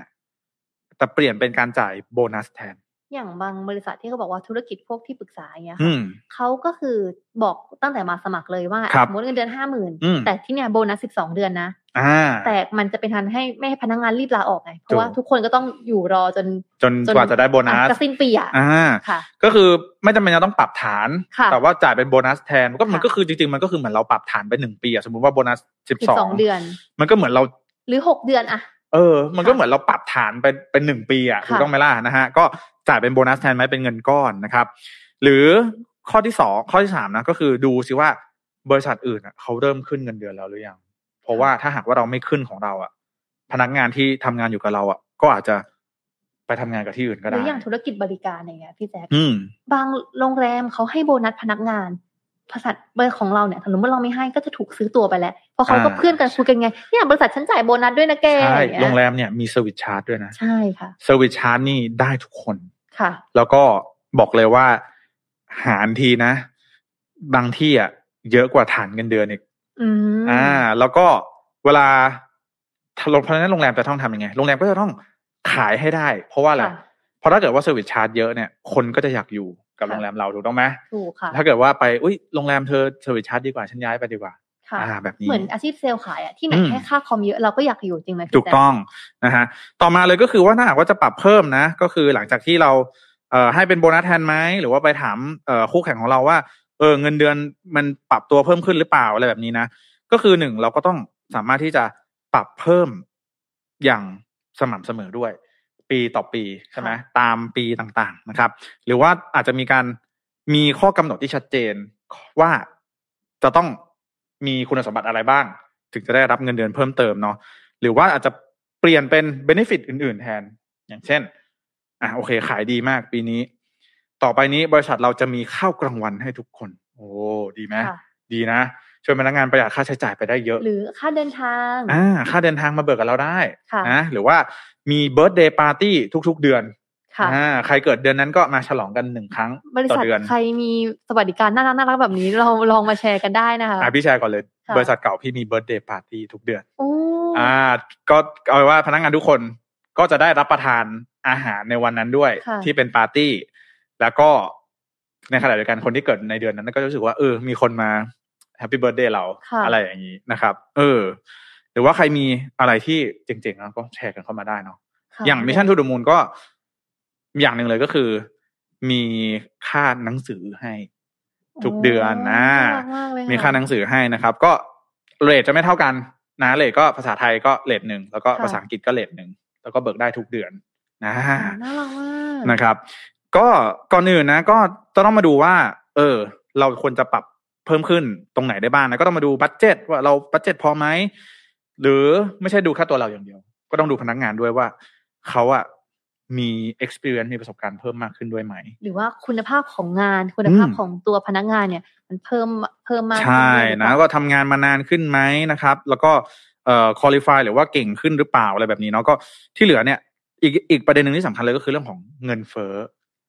แต่เปลี่ยนเป็นการจ่ายโบนัสแทน อย่างบางบริษัทที่เขาบอกว่าธุรกิจพวกที่ปรึกษาอย่างเงี้ยอืค่ะมเขาก็คือบอกตั้งแต่มาสมัครเลยว่าครับสมมติเงินเดือนห้าหมื่นอืมแต่ที่เนี่ยโบนัสสิบสองเดือนนะอ่าแต่มันจะเป็นทันให้ไม่ให้พนักงานรีบลาออกไงเพถูราะกว่าทุกคนก็ต้องอยู่รอจนจนกว่าจะได้โบนัสอะจะสิ้นปีอะอ่าค่ะก็คือไม่จำเป็นจะต้องปรับฐานค่ะแต่ว่าจ่ายเป็นโบนัสแทนก็มันค่ะก็คือจริงๆมันก็คือเหมือนเราปรับฐานไปหนึ่งปีอะสมมติว่าโบนัสสิบสิบสอสองงเดือน มันก็เหมือนเรา หรือหกเดือนอะเออ มันก็ค่ะเหมือนเราปรับฐานไปเป็นหนึ่งปีอะค่ะถูกต้องไหมล่ะนะฮะก็จ่ายเป็นโบนัสแทนไหมเป็นเงินก้อนนะครับ หรือข้อที่สองข้อที่สามนะก็คือดูซิว่าบริษัทอื่นอะเขาเริ่มขึ้นเงินเดือนแล้วหรือยัง เพราะว่าถ้าหากว่าเราไม่ขึ้นของเราอะพนักงานที่ทำงานอยู่กับเราอะก็อาจจะไปทำงานกับที่อื่นก็หได้รืออย่างธุรกิจบริการอย่างเงี้ยพี่แจ๊คอืมบางโรงแรมเขาให้โบนัสพนักงาน บริษัทบริษัทของเราเนี่ยถ้าสมมติเราไม่ให้ก็จะถูกซื้อตัวไปแล้วเพราะเขาก็อ่าเพื่อนกันคุยกันไงเนี่ยบริษัทฉันจ่ายโบนัสด้วยนะแกใช่อย่างเงี้ยโรงแรมเนี่ยมี service charge ด้วยนะใช่ค่ะ service charge นี่ได้ทุกคนค่ะ แล้วก็บอกเลยว่าหารทีนะ บางที่อะเยอะกว่าฐานเงินเดือนอีกอืมอ่า แล้วก็เวลาถ้าโรงเพราะฉะนั้นโรงแรมจะต้องทำยังไงโรงแรมก็จะต้องขายให้ได้ เพราะว่าอะไรค่ะเพราะถ้าเกิดว่า service charge เยอะเนี่ยคนก็จะอยากอยู่ กับค่ะโรงแรมเราถูกต้องไหมถูกค่ะถ้าเกิดว่าไปอุ้ยโรงแรมเธอ service charge ดีกว่าฉันย้ายไปดีกว่าค่ะอ่าแบบนี้เหมือนอาชีพเซลล์ขายอะที่ไหนอืมให้ค่าคอมเยอะเราก็อยากอยู่จริงไหมพี่ถูกแจ๊คต้องนะฮะต่อมาเลยก็คือว่าถ้าหากว่าจะปรับเพิ่มนะ ก็คือหลังจากที่เราเอ่อให้เป็นโบนัสแทนไหมหรือว่าไปถามเอ่อคู่แข่งของเราว่าเออเงินเดือนมันปรับตัวเพิ่มขึ้นหรือเปล่าอะไรแบบนี้นะก็คือหนึ่งเราก็ต้องสามารถที่จะปรับเพิ่มอย่างสม่ำเสมอด้วย ปีต่อปีใช่ไหมตามปีต่างๆนะครับ หรือว่าอาจจะมีการมีข้อกำหนดที่ชัดเจนว่าจะต้องมีคุณสมบัติอะไรบ้าง ถึงจะได้รับเงินเดือนเพิ่มเติมเนาะหรือว่าอาจจะเปลี่ยนเป็น benefit อื่น ๆ แทน อย่างเช่นอะโอเค ขายดีมากปีนี้ ต่อไปนี้บริษัทเราจะมีข้าวกลางวันให้ทุกคน โอ้ดีไหมค่ะดีนะ ช่วยพนักงานประหยัดค่าใช้จ่ายไปได้เยอะ หรหรือค่าเดินทางอ่าค่าเดินทางมาเบิกกับเราได้ค่ะนะหรือว่ามี birthday partyทุก ๆ เดือนค่ะอ่าใครเกิดเดือนนั้นก็มาฉลองกันหนึ่งครั้งต่อเดือนบริษัทใครมีสวัสดิการน่ารักน่ารักแบบนี้เราลองมาแชร์กันได้นะคะอ่าพี่แพี่แชร์ก่อนเลยค่ะบริษัทเก่าพี่มีเบิร์ d เดย์ปาร์ตี้ทุกเดือนโอ้อ่า ก็เอาไว้ว่าพนักงานทุกคนก็จะได้รับประทานอาหารในวันนั้นด้วยค่ะที่เป็นปาร์ตี้ แล้วก็ในขณะเดียวกันคนที่เกิดในเดือนนั้นก็จะรู้สึกว่าเออมีคนมา happy birthday เราค่ะอะไรอย่างนี้นะครับ เออ หรือว่าใครมีอะไรที่เจ๋งๆนะก็แชร์กันเข้ามาได้เนาะค่ะอย่าง Mission to the Moon ก็ อย่างหนึ่งเลยก็คือ มีค่าหนังสือให้ทุกเดือนนะโอ้น่ารักมากเลยะมีค่าหนังสือให้นะครับ ก็ rate จะไม่เท่ากันนะ rate ก็ภาษาไทยก็ rate หนึ่งแล้วก็ค่ะภาษาอังกฤษก็ rate หนึ่งแล้วก็เบิกได้ทุกเดือนนะอ๋อน่ารักมากนะครับ ก็ก่อนอื่นนะ ก็จะต้องมาดูว่า เออ เราควรจะปรับ เพิ่มขึ้นตรงไหนได้บ้างนะก็ต้องมาดูบัตเจ็ตว่าเราบัตเจ็ตพอไหมหรือไม่ใช่ดูแค่ตัวเราอย่างเดียว ก็ต้องดูพนักงานด้วยว่าเขาอะมี experience มีประสบการณ์เพิ่มมากขึ้นด้วยไหม หรือว่าคุณภาพของงานคุณภาพอืมของตัวพนักงานเนี่ย มันเพิ่มเพิ่มมากขึ้นใช่ด้วยหรือเปนะล่าก็ทำงานมานานขึ้นไหมนะครับ แล้วก็เอ่อ qualify หรือว่าเก่งขึ้นหรือเปล่าอะไรแบบนี้เนาะก็ที่เหลือเนี่ย อีกอีกประเด็นหนึ่งที่สำคัญเลยก็คือเรื่องของเงินเฟ้อ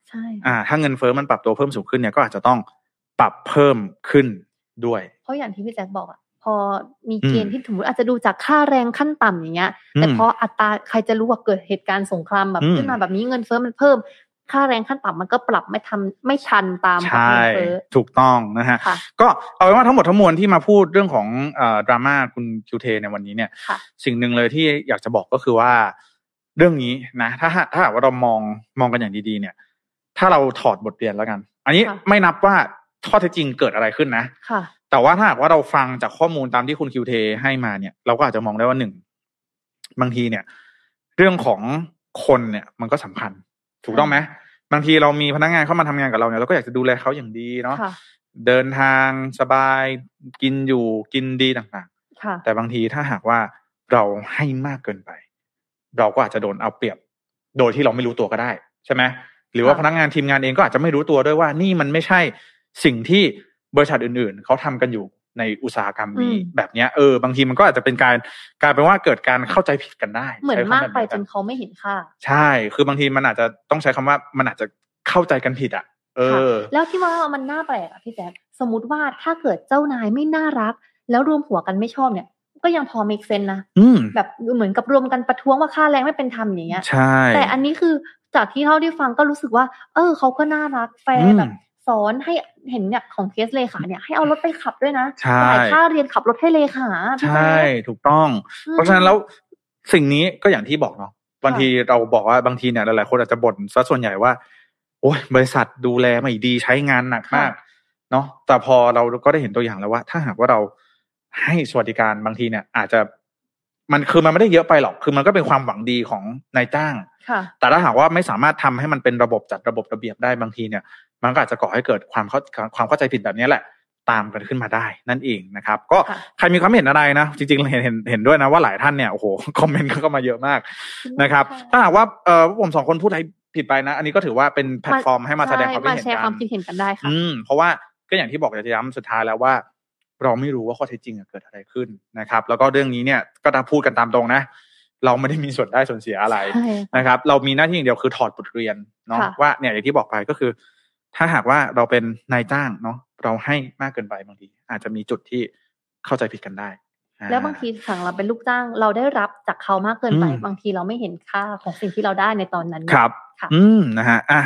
ใช่อ่าถ้าเงินเฟ้อมันปรับตัวเพิ่มสูงขึ้นเนี่ยก็อาจจะต้อง ปรับเพิ่มขึ้นด้วย เพราะอย่างที่พี่แจ็คบอกอะพอมีอืมเกณฑ์ที่สมมติอาจจะดูจากค่าแรงขั้นต่ำอย่างเงี้ย แต่อืมพออัตราใครจะรู้ว่าเกิดเหตุการณ์สงครามแบบอืมขึ้นมาแบบนี้เงินเฟ้อมันเพิ่ม ค่าแรงขั้นต่ำมันก็ปรับไม่ทำไม่ทันตามกับใช่เงินเฟ้อถูกต้องนะฮะค่ะก็เอาเป็นว่าทั้งหมดทั้งมวลที่มาพูดเรื่องของเอ่อดราม่าคุณคิวเทในวันนี้เนี่ยค่ะสิ่งหนึ่งเลยที่อยากจะบอกก็คือว่าเรื่องนี้นะ ถ้าหากถ้าหากว่าเรามองมองกันอย่างดีๆ เนี่ย ถ้าเราถอดบทเรียนแล้วกัน อันนี้ค่ะไม่นับว่า ข้อเท็จจริงเกิดอะไรขึ้นนะค่ะแต่ว่าถ้าหากว่าเราฟังจากข้อมูลตามที่คุณคิวเทให้มาเนี่ย เราก็อาจจะมองได้ว่าหนึ่งบางทีเนี่ย เรื่องของคนเนี่ย มันก็สำคัญ ถูกต้องไหมบางทีเรามีพนักงานเข้ามาทำงานกับเราเนี่ยเราก็อยากจะดูแลเขาอย่างดีเนาะค่ะเดินทางสบาย กินอยู่กินดีต่างค่ะๆแต่บางทีถ้าหากว่าเราให้มากเกินไป เราก็อาจจะโดนเอาเปรียบ โดยที่เราไม่รู้ตัวก็ได้ ใช่ไหมหรือว่าค่ะพนักงานทีมงานเองก็อาจจะไม่รู้ตัวด้วยว่านี่มันไม่ใช่ สิ่งที่บริษัทอื่นๆ เขาทำกันอยู่ในอุตสาหกรรมนี้อืมแบบเนี้ยเออบางทีมันก็อาจจะเป็นการกลายเป็นว่าเกิดการเข้าใจผิดกันได้ เหมือนใช้คำมากแบบไปเดียวจกันนเขาไม่เห็นค่า ใช่ คือบางทีมันอาจจะต้องใช้คำว่ามันอาจจะเข้าใจกันผิดอะ เออ แล้วที่ว่ามันน่าแปลกอะพี่แจ๊คสมมติว่าถ้าเกิดเจ้านายไม่น่ารัก แล้วรวมหัวกันไม่ชอบเนี่ย ก็ยังพอ make sense นะอืมแบบเหมือนกับรวมกันประท้วงว่าค่าแรงไม่เป็นธรรมอย่างเงี้ยใช่แต่อันนี้คือจากที่เท่าที่ฟังก็รู้สึกว่า เออเขาก็น่ารักแฟอืร์มแบบ สอนให้เห็นเนี่ยของเคสเลขาเนี่ยให้เอารถไปขับด้วยนะใช่จ่ายค่าเรียนขับรถให้เลขาพี่ใช่แจ๊คถูกต้องอืมเพราะฉะนั้นแล้วสิ่งนี้ก็อย่างที่บอกเนาะบางทีเราบอกว่าบางทีเนี่ยหลายๆคนอาจจะบ่นซะส่วนใหญ่ว่าโอ้ยบริษัทดูแลไม่ดีใช้งานหนักมากเนาะแต่พอเราก็ได้เห็นตัวอย่างแล้วว่า ถ้าหากว่าเราให้สวัสดิการบางทีเนี่ย อาจจะมันคือมันไม่ได้เยอะไปหรอก คือมันก็เป็นความหวังดีของนายจ้างค่ะแต่ถ้าหากว่าไม่สามารถทำให้มันเป็นระบบจัดระบบระเบียบได้บางทีเนี่ย มันก็อาจจะก่อให้เกิดความเข้าความเข้าใจผิดแบบนี้แหละ ตามกันขึ้นมาได้นั่นเองนะครับ ก็ค่ะใครมีความเห็นอะไรนะ จริงๆเห็นเห็นเห็นด้วยนะว่าหลายท่านเนี่ยโอ้โหคอมเมนต์เข้ามาเยอะมากนะครับ ถ้าหากว่าเออผมสองคนพูดอะไรผิดไปนะ อันนี้ก็ถือว่าเป็นแพลตฟอร์มให้มาแสดงความคิดมาเห็นแชร์กัความนคิดเห็นกันได้ค่ะอืมเพราะว่าก็อย่างที่บอกจะย้ำสุดท้ายแล้วว่าเราไม่รู้ว่าข้อเท็จจริงอะเกิดอะไรขึ้นนะครับ แล้วก็เรื่องนี้เนี่ยก็ต้องพูดกันตามตรงนะ เราไม่ได้มีส่วนได้ส่วนเสียอะไรใช่นะครับ เรามีหน้าที่อย่างเดียวคือถอดบทเรียนเนาะค่ะว่าเนี่ยอย่างที่บอกไปก็คือ ถ้าหากว่าเราเป็นนายจ้างเนาะเราให้มากเกินไปบางที อาจจะมีจุดที่เข้าใจผิดกันได้อ่แล้วบางทีฝั่งเราเป็นลูกจ้าง เราได้รับจากเขามากเกินไปอืมบางทีเราไม่เห็นค่าของสิ่งที่เราได้ในตอนนั้นครับค่ะอืมนะฮะอะ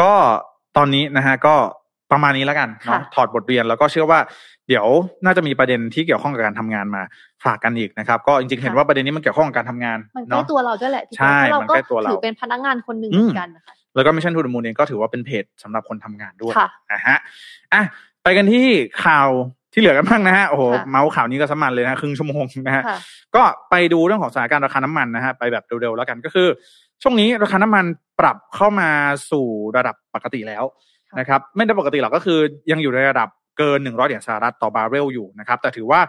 ก็ตอนนี้นะฮะก็ประมาณนี้แล้วกันเนาะค่ะถอดบทเรียนแล้วก็เชื่อว่า เดี๋ยวน่าจะมีประเด็นที่เกี่ยวข้องกับการทำงานมาฝากกันอีกนะครับ ก็จริงๆเห็นว่าประเด็นนี้มันเกี่ยวข้องกับการทำงานมันใกล้เนาะตัวเราด้วยแหละที่ใช่เพราะเรามันก็ใกล้ตัวเราถือเป็นพนักงานคนหนึ่งอืเหมมือนกันนะคะ แล้วก็ Mission to the Moon เองก็ถือว่าเป็นเพจสำหรับคนทำงานด้วยค่ะนะฮะอะไปกันที่ข่าวที่เหลือกันบ้างนะฮะโอ้โหค่ะเมาส์ข่าวนี้ก็สมันเลยนะครึ่งชั่วโมงนะฮะค่ะก็ไปดูเรื่องของสถานการณ์ราคาน้ำมันนะฮะไปแบบเร็วๆแล้วกันก็คือ ช่วงนี้ราคาน้ำมันปรับเข้ามาสู่ระดับปกติแล้วค่ะนะครับ ไม่ได้ปกติหรอกก็คือยังอยู่ในระดับเกิน100เหรียญสหรัฐต่อบาร์เรลอยู่นะครับ แต่ถือว่า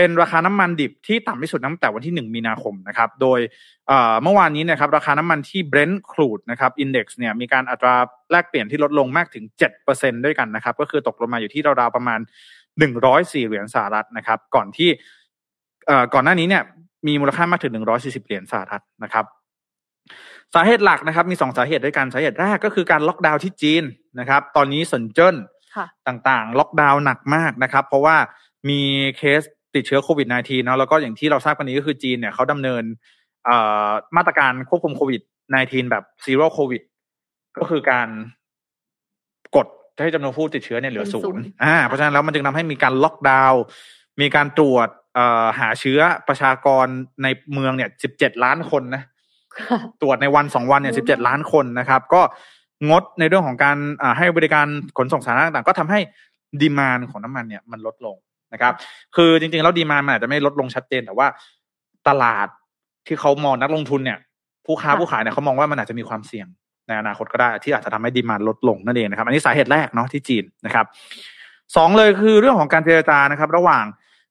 เป็นราคาน้ำมันดิบที่ต่ำที่สุดตั้งแต่วันที่ 1 มีนาคมนะครับ โดยเอ่อเมื่อวานนี้นะครับราคาน้ำมันที่ Brent crude นะครับ index เนี่ยมีการอัตราแลกเปลี่ยนที่ลดลงมากถึง 7%ด้วยกันนะครับ ก็คือตกลงมาอยู่ที่ราวๆประมาณ 104 เหรียญสหรัฐนะครับ ก่อนที่เอ่อก่อนหน้านี้เนี่ยมีมูลค่ามากถึง 140 เหรียญสหรัฐนะครับสาเหตุหลักนะครับมีสองสาเหตุด้วยกันสาเหตุแรกก็คือการล็อกดาวน์ที่จีนนะครับ ตอนนี้สนเจิ้นค่ะต่างๆ ล็อกดาวน์หนักมากนะครับ เพราะว่ามีเคส ติดเชื้อโควิด -19 เนาะแล้วก็อย่างที่เราทราบกันนี้ก็คือจีนเนี่ยเขาดำเนินเอ่อมาตรการควบคุมโควิด -19 แบบซีโร่โควิดก็คือการกดให้จำนวนผู้ติดเชื้อเนี่ยเหลือเป็นศูศูนนย์ย์อ่าเพราะฉะนั้นแล้วมันจึงทำให้มีการล็อกดาวน์มีการตรวจเอ่อหาเชื้อประชากรในเมืองเนี่ย17ล้านคนนะค่ะตรวจในวันสองวันเนี่ยเยสิอะบเจ็ดมากล้านคนนะครับ ก็งดในเรื่องของการอ่าให้บริการขนส่งสาธารณะต่างๆก็ทำให้ดีมานของน้ำมันเนี่ยมันลดลง นะครับ คือจริงๆ แล้วดีมานมันอาจจะไม่ลดลงชัดเจน แต่ว่าตลาดที่เขามองนักลงทุนเนี่ย ผู้ค้าผู้ขายเนี่ยเขามองว่ามันอาจจะมีความเสี่ยงในอนาคตก็ได้ที่อาจจะทำให้ดีมานลดลงนั่นเองนะครับ อันนี้สาเหตุแรกเนาะที่จีนนะครับสองเลยคือเรื่องของการเจรจานะครับ ระหว่าง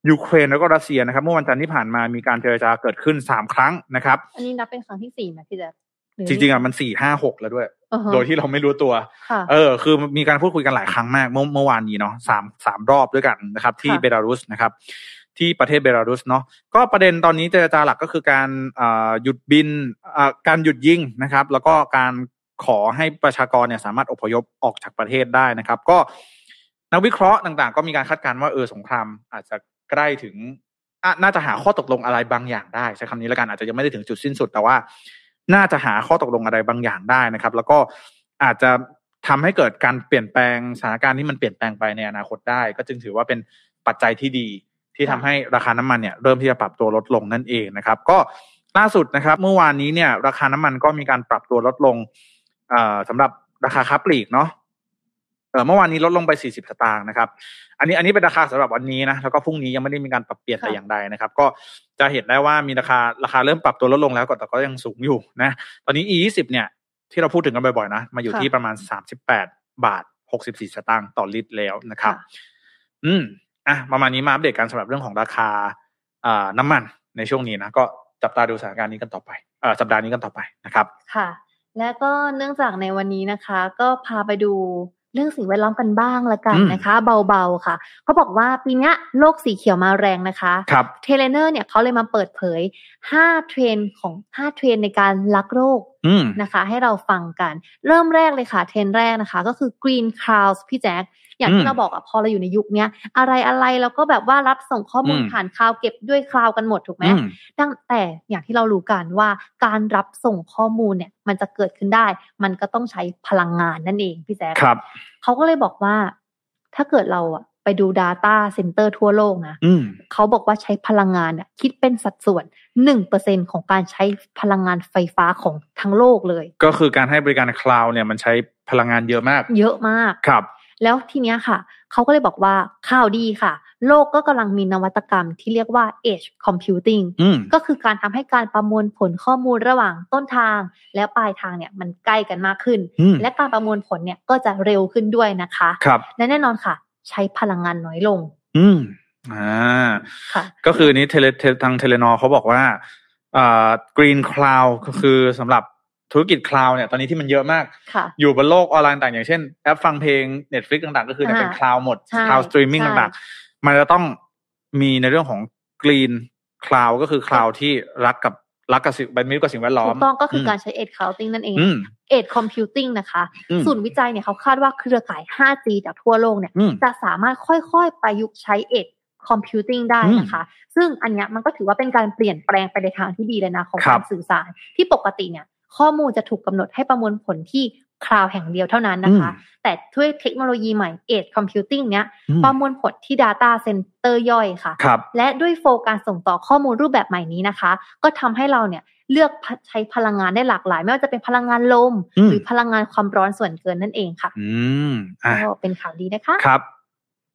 ยูเครนแล้วก็รัสเซียนะครับ เมื่อวันจันทร์ที่ผ่านมามีการเจรจาเกิดขึ้นสามครั้งนะครับ อันนี้นับเป็นครั้งที่สี่ไหมพี่แจ๊คหอจริงๆอะมันสี่ห้าหกแล้วด้วยอือฮะ โดยที่เราไม่รู้ตัวค่ะเออ คือมีการพูดคุยกันหลายครั้งมากเมื่อเมื่อวานนี้เนาะสามสามรอบด้วยกันนะครับ ที่ค่ะเบลารุสนะครับ ที่ประเทศเบลารุสเนาะก็ประเด็นตอนนี้เจรจาหลักก็คือการอ่าหยุดบินอ่าการหยุดยิงนะครับ แล้วก็การขอให้ประชากรเนี่ยสามารถอพยพออกจากประเทศได้นะครับ ก็นักวิเคราะห์ต่างๆ ก็มีการคาดการณ์ว่าเออสงครามอาจจะใกล้ถึงอะน่าจะหาข้อตกลงอะไรบางอย่างได้ใช้คำนี้แล้วกันอาจจะยังไม่ได้ถึงจุดสิ้นสุดแต่ว่า น่าจะหาข้อตกลงอะไรบางอย่างได้นะครับ แล้วก็อาจจะทำให้เกิดการเปลี่ยนแปลงสถานการณ์ที่มันเปลี่ยนแปลงไปในอนาคตได้ ก็จึงถือว่าเป็นปัจจัยที่ดีที่ทำให้ราคาน้ำมันเนี่ยเริ่มที่จะปรับตัวลดลงนั่นเองนะครับ ก็ล่าสุดนะครับ เมื่อวานนี้เนี่ย ราคาน้ำมันก็มีการปรับตัวลดลงเอ่อสำหรับราคาค้าปลีกเนาะ เออเมื่อวานนี้ลดลงไป 40 สตางค์นะครับ อันนี้อันนี้เป็นราคาสำหรับวันนี้นะ แล้วก็พรุ่งนี้ยังไม่ได้มีการปรับเปลี่ยนค่ะแต่อย่างใดนะครับ ก็จะเห็นได้ว่ามีราคาราคาเริ่มปรับตัวลดลงแล้วก็แต่ก็ยังสูงอยู่นะ ตอนนี้ E 2 0 เนี่ยที่เราพูดถึงกันบ่อยๆนะ มาอยู่ค่ะที่ประมาณ 38 บาท 64 สตางค์ต่อลิตรแล้วนะครับค่ะอืม อะ ประมาณนี้มาอัปเดตกันสำหรับเรื่องของราคาอ่าน้ำมันในช่วงนี้นะ ก็จับตาดูสถานการณ์นี้กันต่อไปเอ่อสัปดาห์นี้กันต่อไปนะครับ ค่ะ และก็เนื่องจากในวันนี้นะคะ ก็พาไปดู เรื่องสิ่งแวดล้อมกันบ้างละกันอืมนะคะ เบาๆค่ะ เขาบอกว่าปีเนี้ยโลกสีเขียวมาแรงนะคะครับ Telenor เนี่ยเขาเลยมาเปิดเผย 5 เทรนด์ของ 5 เทรนด์ในการรักโลกอืมนะคะ ให้เราฟังกัน เริ่มแรกเลยค่ะ เทรนด์แรกนะคะ ก็คือ Green Clouds พี่แจ๊ค อย่างที่เราบอกอะพอเราอยู่ในยุคเนี้ยอะไรอะไรเราก็แบบว่ารับส่งข้อมูลอืมผ่าน cloud เก็บด้วย cloud กันหมดถูกไหมอืมดังแต่อย่างที่เรารู้กันว่าการรับส่งข้อมูลเนี่ย มันจะเกิดขึ้นได้ มันก็ต้องใช้พลังงานนั่นเองพี่แจ๊คครับเขาก็เลยบอกว่า ถ้าเกิดเราอะไปดู Data Center ทั่วโลกนะอืมเขาบอกว่าใช้พลังงานเนี่ยคิดเป็นสัดส่วนหนึ่งเปอร์เซ็นของการใช้พลังงานไฟฟ้าของทั้งโลกเลย ก็คือการให้บริการคลาวด์เนี่ยมันใช้พลังงานเยอะมาก เยอะมากครับ แล้วทีเนี้ยค่ะ เขาก็เลยบอกว่าข่าวดีค่ะ โลกก็กำลังมีนวัตกรรมที่เรียกว่า edge computing อืมก็คือการทำให้การประมวลผลข้อมูลระหว่างต้นทาง และปลายทางเนี่ยมันใกล้กันมากขึ้นอืมและการประมวลผลเนี่ยก็จะเร็วขึ้นด้วยนะคะครับและแน่นอนค่ะ ใช้พลังงานน้อยลง อืมอ่าค่ะก็คือนี้เทเลเททาง Telenor เขาบอกว่าอ่า green cloud ก็คือสำหรับ ธุรกิจ cloud เนี่ยตอนนี้ที่มันเยอะมากค่ะอยู่บนโลกออนไลน์ต่างอย่างเช่นแอปฟังเพลง Netflix ต่างๆ ก็คือเนี่ยอ่าเป็น cloud หมดใช่ cloud streaming ใช่ต่างๆ มันจะต้องมีในเรื่องของ greenคลาวก็คือคลาวที่รักกับรักกับสิ่งเป็นมิตรกับสิ่งแวดล้อถูมกต้องก็คือการใช้ edge computing นั่นเองอืม edge computing นะคะอืมศูนย์วิจัยเนี่ยเขาคาดว่าเครือข่าย 5G จากทั่วโลกเนี่ยอืมจะสามารถค่อยๆ ประยุกต์ใช้ edge computing ได้นะคะ ซึ่งอันเนี้ยมันก็ถือว่าเป็นการเปลี่ยนแปลงไปในทางที่ดีเลยนะ ของครักาบรสื่อสารที่ปกติเนี่ย ข้อมูลจะถูกกำหนดให้ประมวลผลที่คลาวแห่งเดียวเท่านั้นนะคะ แต่ด้วยเทคโนโลยีใหม่ edge computing เนี้ยอืมประมวลผลที่ data center ย่อยค่ะครับและด้วยโฟลการส่งต่อข้อมูลรูปแบบใหม่นี้นะคะ ก็ทำให้เราเนี่ยเลือกใช้พลังงานได้หลากหลาย ไม่ว่าจะเป็นพลังงานลมอืมหรือพลังงานความร้อนส่วนเกินนั่นเองค่ะ อืมอะก็เป็นข่าวดีนะคะครับ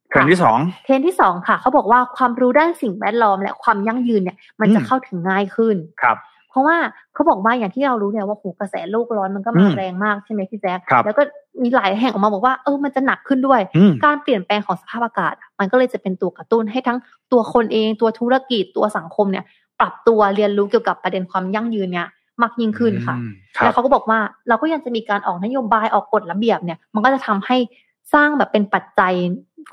เทรนด์ที่สองเทรนด์ที่สองค่ะ เขาบอกว่าความรู้ด้านสิ่งแวดล้อมและความยั่งยืนเนี่ย มันจะอืมเข้าถึงง่ายขึ้นครับ เพราะว่าเขาบอกว่าอย่างที่เรารู้เนี่ยว่าโหกระแสโลกร้อนมันก็อืมามแรงมากใช่ไหมพี่แจ๊คครับแล้วก็มีหลายแห่งออกมาบอกว่าเออมันจะหนักขึ้นด้วยอืมการเปลี่ยนแปลงของสภาพอากาศอะมันก็เลยจะเป็นตัวกระตุ้นให้ทั้งตัวคนเองตัวธุรกิจตัวสังคมเนี่ย ปรับตัวเรียนรู้เกี่ยวกับประเด็นความยั่งยืนเนี่ยมากยิ่งขึ้นค่ะอืมครัแล้บวเขาก็บอกว่าเราก็ยังจะมีการออกนโยบายออกกฎระเบียบเนี่ย มันก็จะทำให้สร้างแบบเป็นปัจจัย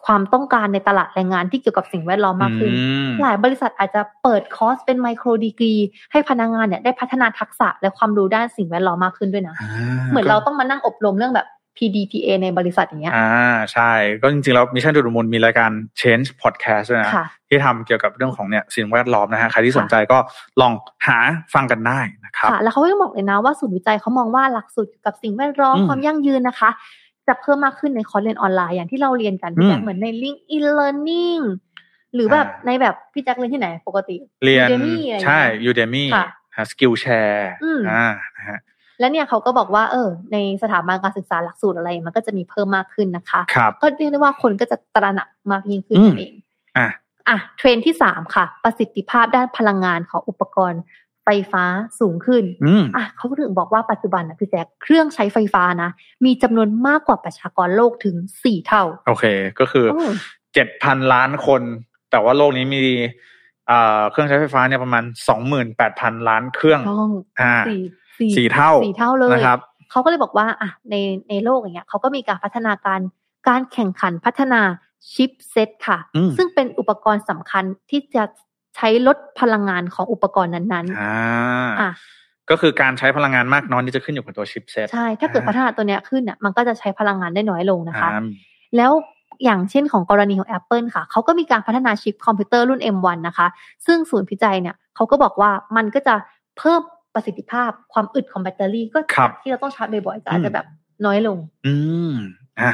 ความต้องการในตลาดแรงงานที่เกี่ยวกับสิ่งแวดล้อมมากขึ้นอืมหลายบริษัทอาจจะเปิดคอร์สเป็นไมโครดีกรีให้พนักงานเนี่ยได้พัฒนาทักษะและความรู้ด้านสิ่งแวดล้อมมากขึ้นด้วยนะอ่าเหมือนเราต้องมานั่งอบรมเรื่องแบบ PDPA ในบริษัทอย่างเงี้ย อ่า ใช่ ก็จริงๆ แล้ว Mission to the Moon มีรายการ Change Podcast ด้วยนะค่ะที่ทำเกี่ยวกับเรื่องของเนี่ยสิ่งแวดล้อมนะฮะ ใครที่สนใจก็ลองหาฟังกันได้นะครับค่ะแล้วเขาก็ยังบอกเลยนะว่าศูนย์วิจัยเขามองว่าหลักสูตรเกี่ยวกับสิ่งแวดล้อมอืมความยั่งยืนนะคะ จะเพิ่มมากขึ้นในคอร์สเรียนออนไลน์อย่างที่เราเรียนกันพี่แจ๊คอืมเหมือนใน LinkedIn Learning หรือแบบอ่าในแบบพี่แจ๊คเรียนที่ไหนปกติ เรียน Udemy อะไรอย่างใช่เงี้ย Udemy ค่ะ Skillshare อืมอ่านะฮะแล้วเนี่ยเขาก็บอกว่าเออ ในสถาบันการศึกษาหลักสูตรอะไร มันก็จะมีเพิ่มมากขึ้นนะคะครับก็เรียกได้ว่าคนก็จะตระหนักมากยิ่งขึ้นอืมนั่นเองอะอะเทรนด์ที่สามค่ะ ประสิทธิภาพด้านพลังงานของอุปกรณ์ ไฟฟ้าสูงขึ้นอืมอะเขาถึงบอกว่าปัจจุบันนะพี่แจ๊คเครื่องใช้ไฟฟ้านะ มีจำนวนมากกว่าประชากรโลกถึงสี่เท่า โอเค ก็คือโอ้เจ็ดพันล้านคน แต่ว่าโลกนี้มีเอ่อเครื่องใช้ไฟฟ้าเนี่ยประมาณสองหมื่นแปดพันล้านเครื่องต้องอ่าสี่สี่สี่เท่าสี่เท่าเลยนะครับเขาก็เลยบอกว่าอะในในโลกอย่างเงี้ยเขาก็มีการพัฒนาการการแข่งขันพัฒนาชิปเซตค่ะอืมซึ่งเป็นอุปกรณ์สำคัญที่จะ ใช้ลดพลังงานของอุปกรณ์นั้นอ่าๆอะก็คือการใช้พลังงานมากน้อยนี่จะขึ้นอยู่กับตัวชิปเซตใช่ ถ้าเกิดพัฒนาตัวเนี้ยขึ้นอะมันก็จะใช้พลังงานได้น้อยลงนะคะอ่าแล้วอย่างเช่นของกรณีของ Apple ค่ะ เขาก็มีการพัฒนาชิปคอมพิวเตอร์รุ่น M1 นะคะ ซึ่งศูนย์วิจัยเนี่ยเขาก็บอกว่ามันก็จะเพิ่มประสิทธิภาพความอึดของแบตเตอรี่ก็ครับจากที่เราต้องชาร์จบ่อยๆก็อาจจะแบบน้อยลง อืมอะ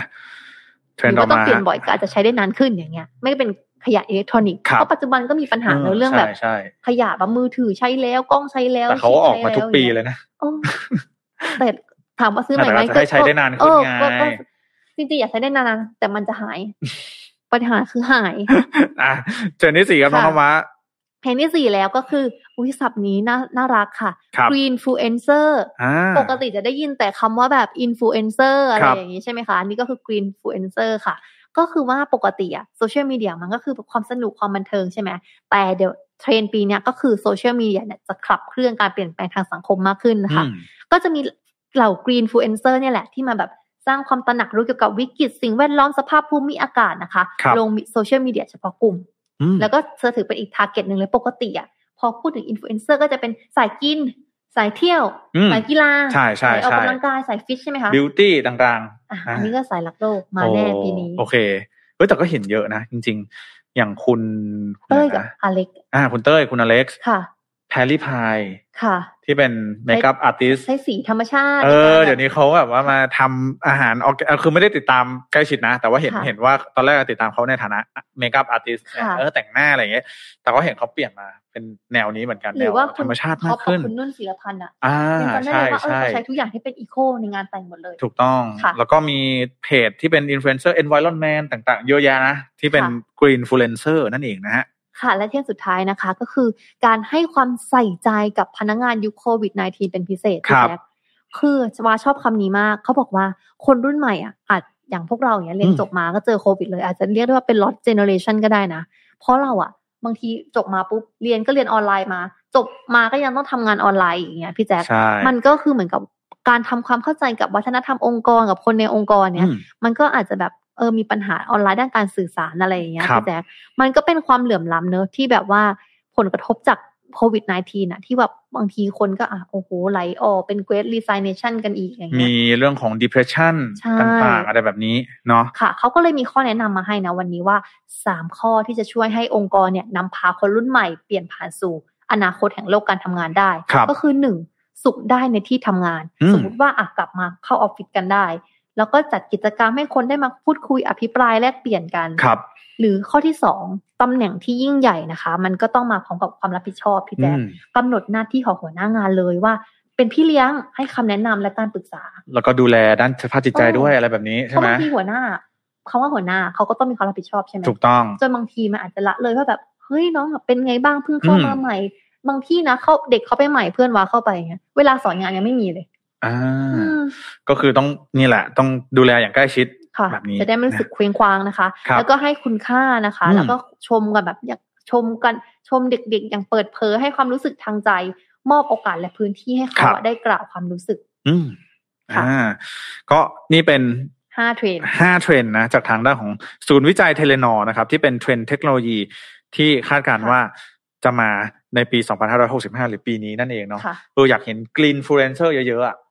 เทรนรืด์ต่อว่าต้องมาเปลี่ยนบ่อยก็อาจจะใช้ได้นานขึ้นอย่างเงี้ย ไม่เป็น ขยะอิเล็กทรอนิกส์ครับเพราะปัจจุบันก็มีปัญหาในเรื่องแบบใช่ใช่ขยะแบบมือถือใช้แล้วกล้องใช้แล้วแต่เขาก็ออกมาทุกปีชิปใช้แวเลยนะโอ้แต่ถามว่าซื้อใหม่ไหมแต่เราจะให้ใช้ได้นานขึ้นเออไงก็ก็จริงๆอยากใช้ได้นานๆแต่มันจะหาย ปัญหาคือหายอะเจอที่สี่ครับน้องค่ะนวะเพลงที่สี่แล้วก็คือ อุ้ยศัพท์นี้น่าน่ารักค่ะครับ greenfluencer อ่าปกติจะได้ยินแต่คำว่าแบบ influencer อะไรครับอย่างนี้ใช่ไหมคะอันนี้ก็คือ greenfluencer ค่ะ ก็คือว่าปกติอะโซเชียลมีเดียมันก็คือความสนุกความบันเทิงใช่ไหมแต่เดี๋ยวเทรนด์ปีเนี้ยก็คือโซเชียลมีเดียเนี่ยจะขับเคลื่อนการเปลี่ยนแปลงทางสังคมมากขึ้นนะคะอืมก็จะมีเหล่า greenfluencer เนี่ยแหละที่มาแบบสร้างความตระหนักรู้เกี่ยวกับวิกฤตสิ่งแวดล้อมสภาพภูมิอากาศนะคะครับลงโซเชียลมีเดียเฉพาะกลุ่มอืมแล้วก็จะถือเป็นอีก target หนึ่งเลยปกติอะพอพูดถึงอินฟลูเอนเซอร์ก็จะเป็นสายกิน สายเที่ยวอืมสายกีฬาใช่ใช่สายออกกำลังกายใช่สายฟิตใช่ไหมคะบิวตี้ต่างอะอ่าอันนี้ก็สายรักโลกมาแน่ปีนี้ โอเคเฮ้ยแต่ก็เห็นเยอะนะจริง ๆ อย่างคุณคุณเต้ยอะไรกับนะอเล็กอ่าคุณเต้ยคุณอเล็กซ์ค่ะ แพรรี่พายค่ะ ที่เป็นเมคอัพอาร์ติสใช้สีธรรมชาติ เออในการเดี๋ยวนี้เขาแบบว่ามาทำอาหารออกคือไม่ได้ติดตามใกล้ชิดนะ แต่ว่าเห็นค่ะเห็นว่าตอนแรกติดตามเขาในฐานะเมคอัพอาร์ติสค่ะเออแต่งหน้าอะไรอย่างเงี้ย แต่ก็เห็นเขาเปลี่ยนมาเป็นแนวนี้เหมือนกันหรือว่าแนวคุธณรรมชาติท็มาอกปกับขึ้นคุณนุ่นศิลพันธ์อะอ่ายังจำได้ใช่เลยว่าเออใช่เขาใช้ทุกอย่างที่เป็นอีโคในงานแต่งหมดเลย ถูกต้องค่ะแล้วก็มีเพจที่เป็นอินฟลูเอนเซอร์ environment ต่าง ๆ เยอะแยะนะ ที่เป็นค่ะ green influencer นั่นเองนะฮะ ค่ะ และที่สุดท้ายนะคะ ก็คือการให้ความใส่ใจกับพนักงานยุคโควิด -19 เป็นพิเศษครัพี่บแจ๊คคือจวาชอบคำนี้มาก เขาบอกว่าคนรุ่นใหม่อะอาจอย่างพวกเราอย่างเงี้ยเรียนอืมจบมาก็เจอโควิดเลย อาจจะเรียกได้ว่าเป็น lost generation ก็ได้นะ เพราะเราอะ บางทีจบมาปุ๊บเรียนก็เรียนออนไลน์มา จบมาก็ยังต้องทำงานออนไลน์อย่างเงี้ยพี่แจ๊คใช่มันก็คือเหมือนกับการทำความเข้าใจกับวัฒนธรรมองค์กรกับคนในองค์กรเนี่ยอืมมันก็อาจจะแบบ เออมีปัญหาออนไลน์ด้านการสื่อสารอะไรอย่างเงี้ยครับพี่แจ๊คมันก็เป็นความเหลื่อมล้ำเนอะที่แบบว่าผลกระทบจากโควิด -19 น่ะที่แบบบางทีคนก็อะโอ้โหไหลออกเป็น great resignation กันอีกอย่างเงี้มียเรื่องของ depression ใช่ต่างๆ อะไรแบบนี้เนาะค่ะเขาก็เลยมีข้อแนะนำมาให้นะวันนี้ว่าสามข้อที่จะช่วยให้องค์กรเนี่ยนำพาคนรุ่นใหม่เปลี่ยนผ่านสู่อนาคตแห่งโลกการทำงานได้ครับก็คือหนึ่งสุขได้ในที่ทำงานอืมสมมติว่าอะกลับมาเข้าออฟฟิศกันได้ แล้วก็จัดกิจกรรมให้คนได้มาพูดคุยอภิปรายแลกเปลี่ยนกันครับ หรือข้อที่สองตำแหน่งที่ยิ่งใหญ่นะคะ มันก็ต้องมาพร้อมกับความรับผิดชอบพี่อืแจ๊คมกำหนดหน้าที่ของหัวหน้างานเลยว่าเป็นพี่เลี้ยงให้คำแนะนำและการปรึกษา แล้วก็ดูแลด้านสภาพจิตใจเออด้วยอะไรแบบนี้เพใช่ราะไหมบางทีหัวหน้าคำว่าหัวหน้าเขาก็ต้องมีความรับผิดชอบใช่ไหมถูกต้องจนบางทีมันอาจจะละเลยว่าแบบเฮ้ยน้องแบบเป็นไงบ้างเพิ่งเข้าอืมมาใหม่ บางที่นะเขาเด็กเขาไปใหม่เพื่อนว้าเข้าไปอย่างเงี้ยเวลาสอนงานยังไม่มีเลย อ่าอืมก็คือต้องนี่แหละ ต้องดูแลอย่างใกล้ชิดค่ะแบบนี้จะได้ไม่รู้สึกเคว้งคว้างนะคะครับแล้วก็ให้คุณค่านะคะอืมแล้วก็ชมกันแบบอยากชมกันชมเด็กๆ อย่างเปิดเผยให้ความรู้สึกทางใจ มอบโอกาสและพื้นที่ให้เขาอะได้กล่าวความรู้สึก อืมค่ะอ่า ก็นี่เป็นห้าเทรนด์ห้าเทรนด์นะ จากทางด้านของศูนย์วิจัย Telenor นะครับ ที่เป็นเทรนด์เทคโนโลยีที่คาดการณ์ค่ะว่าจะมาในปี 2565 หรือปีนี้นั่นเองเนาะค่ะเอออยากเห็น greenfluencer เยอะๆอะค่ะ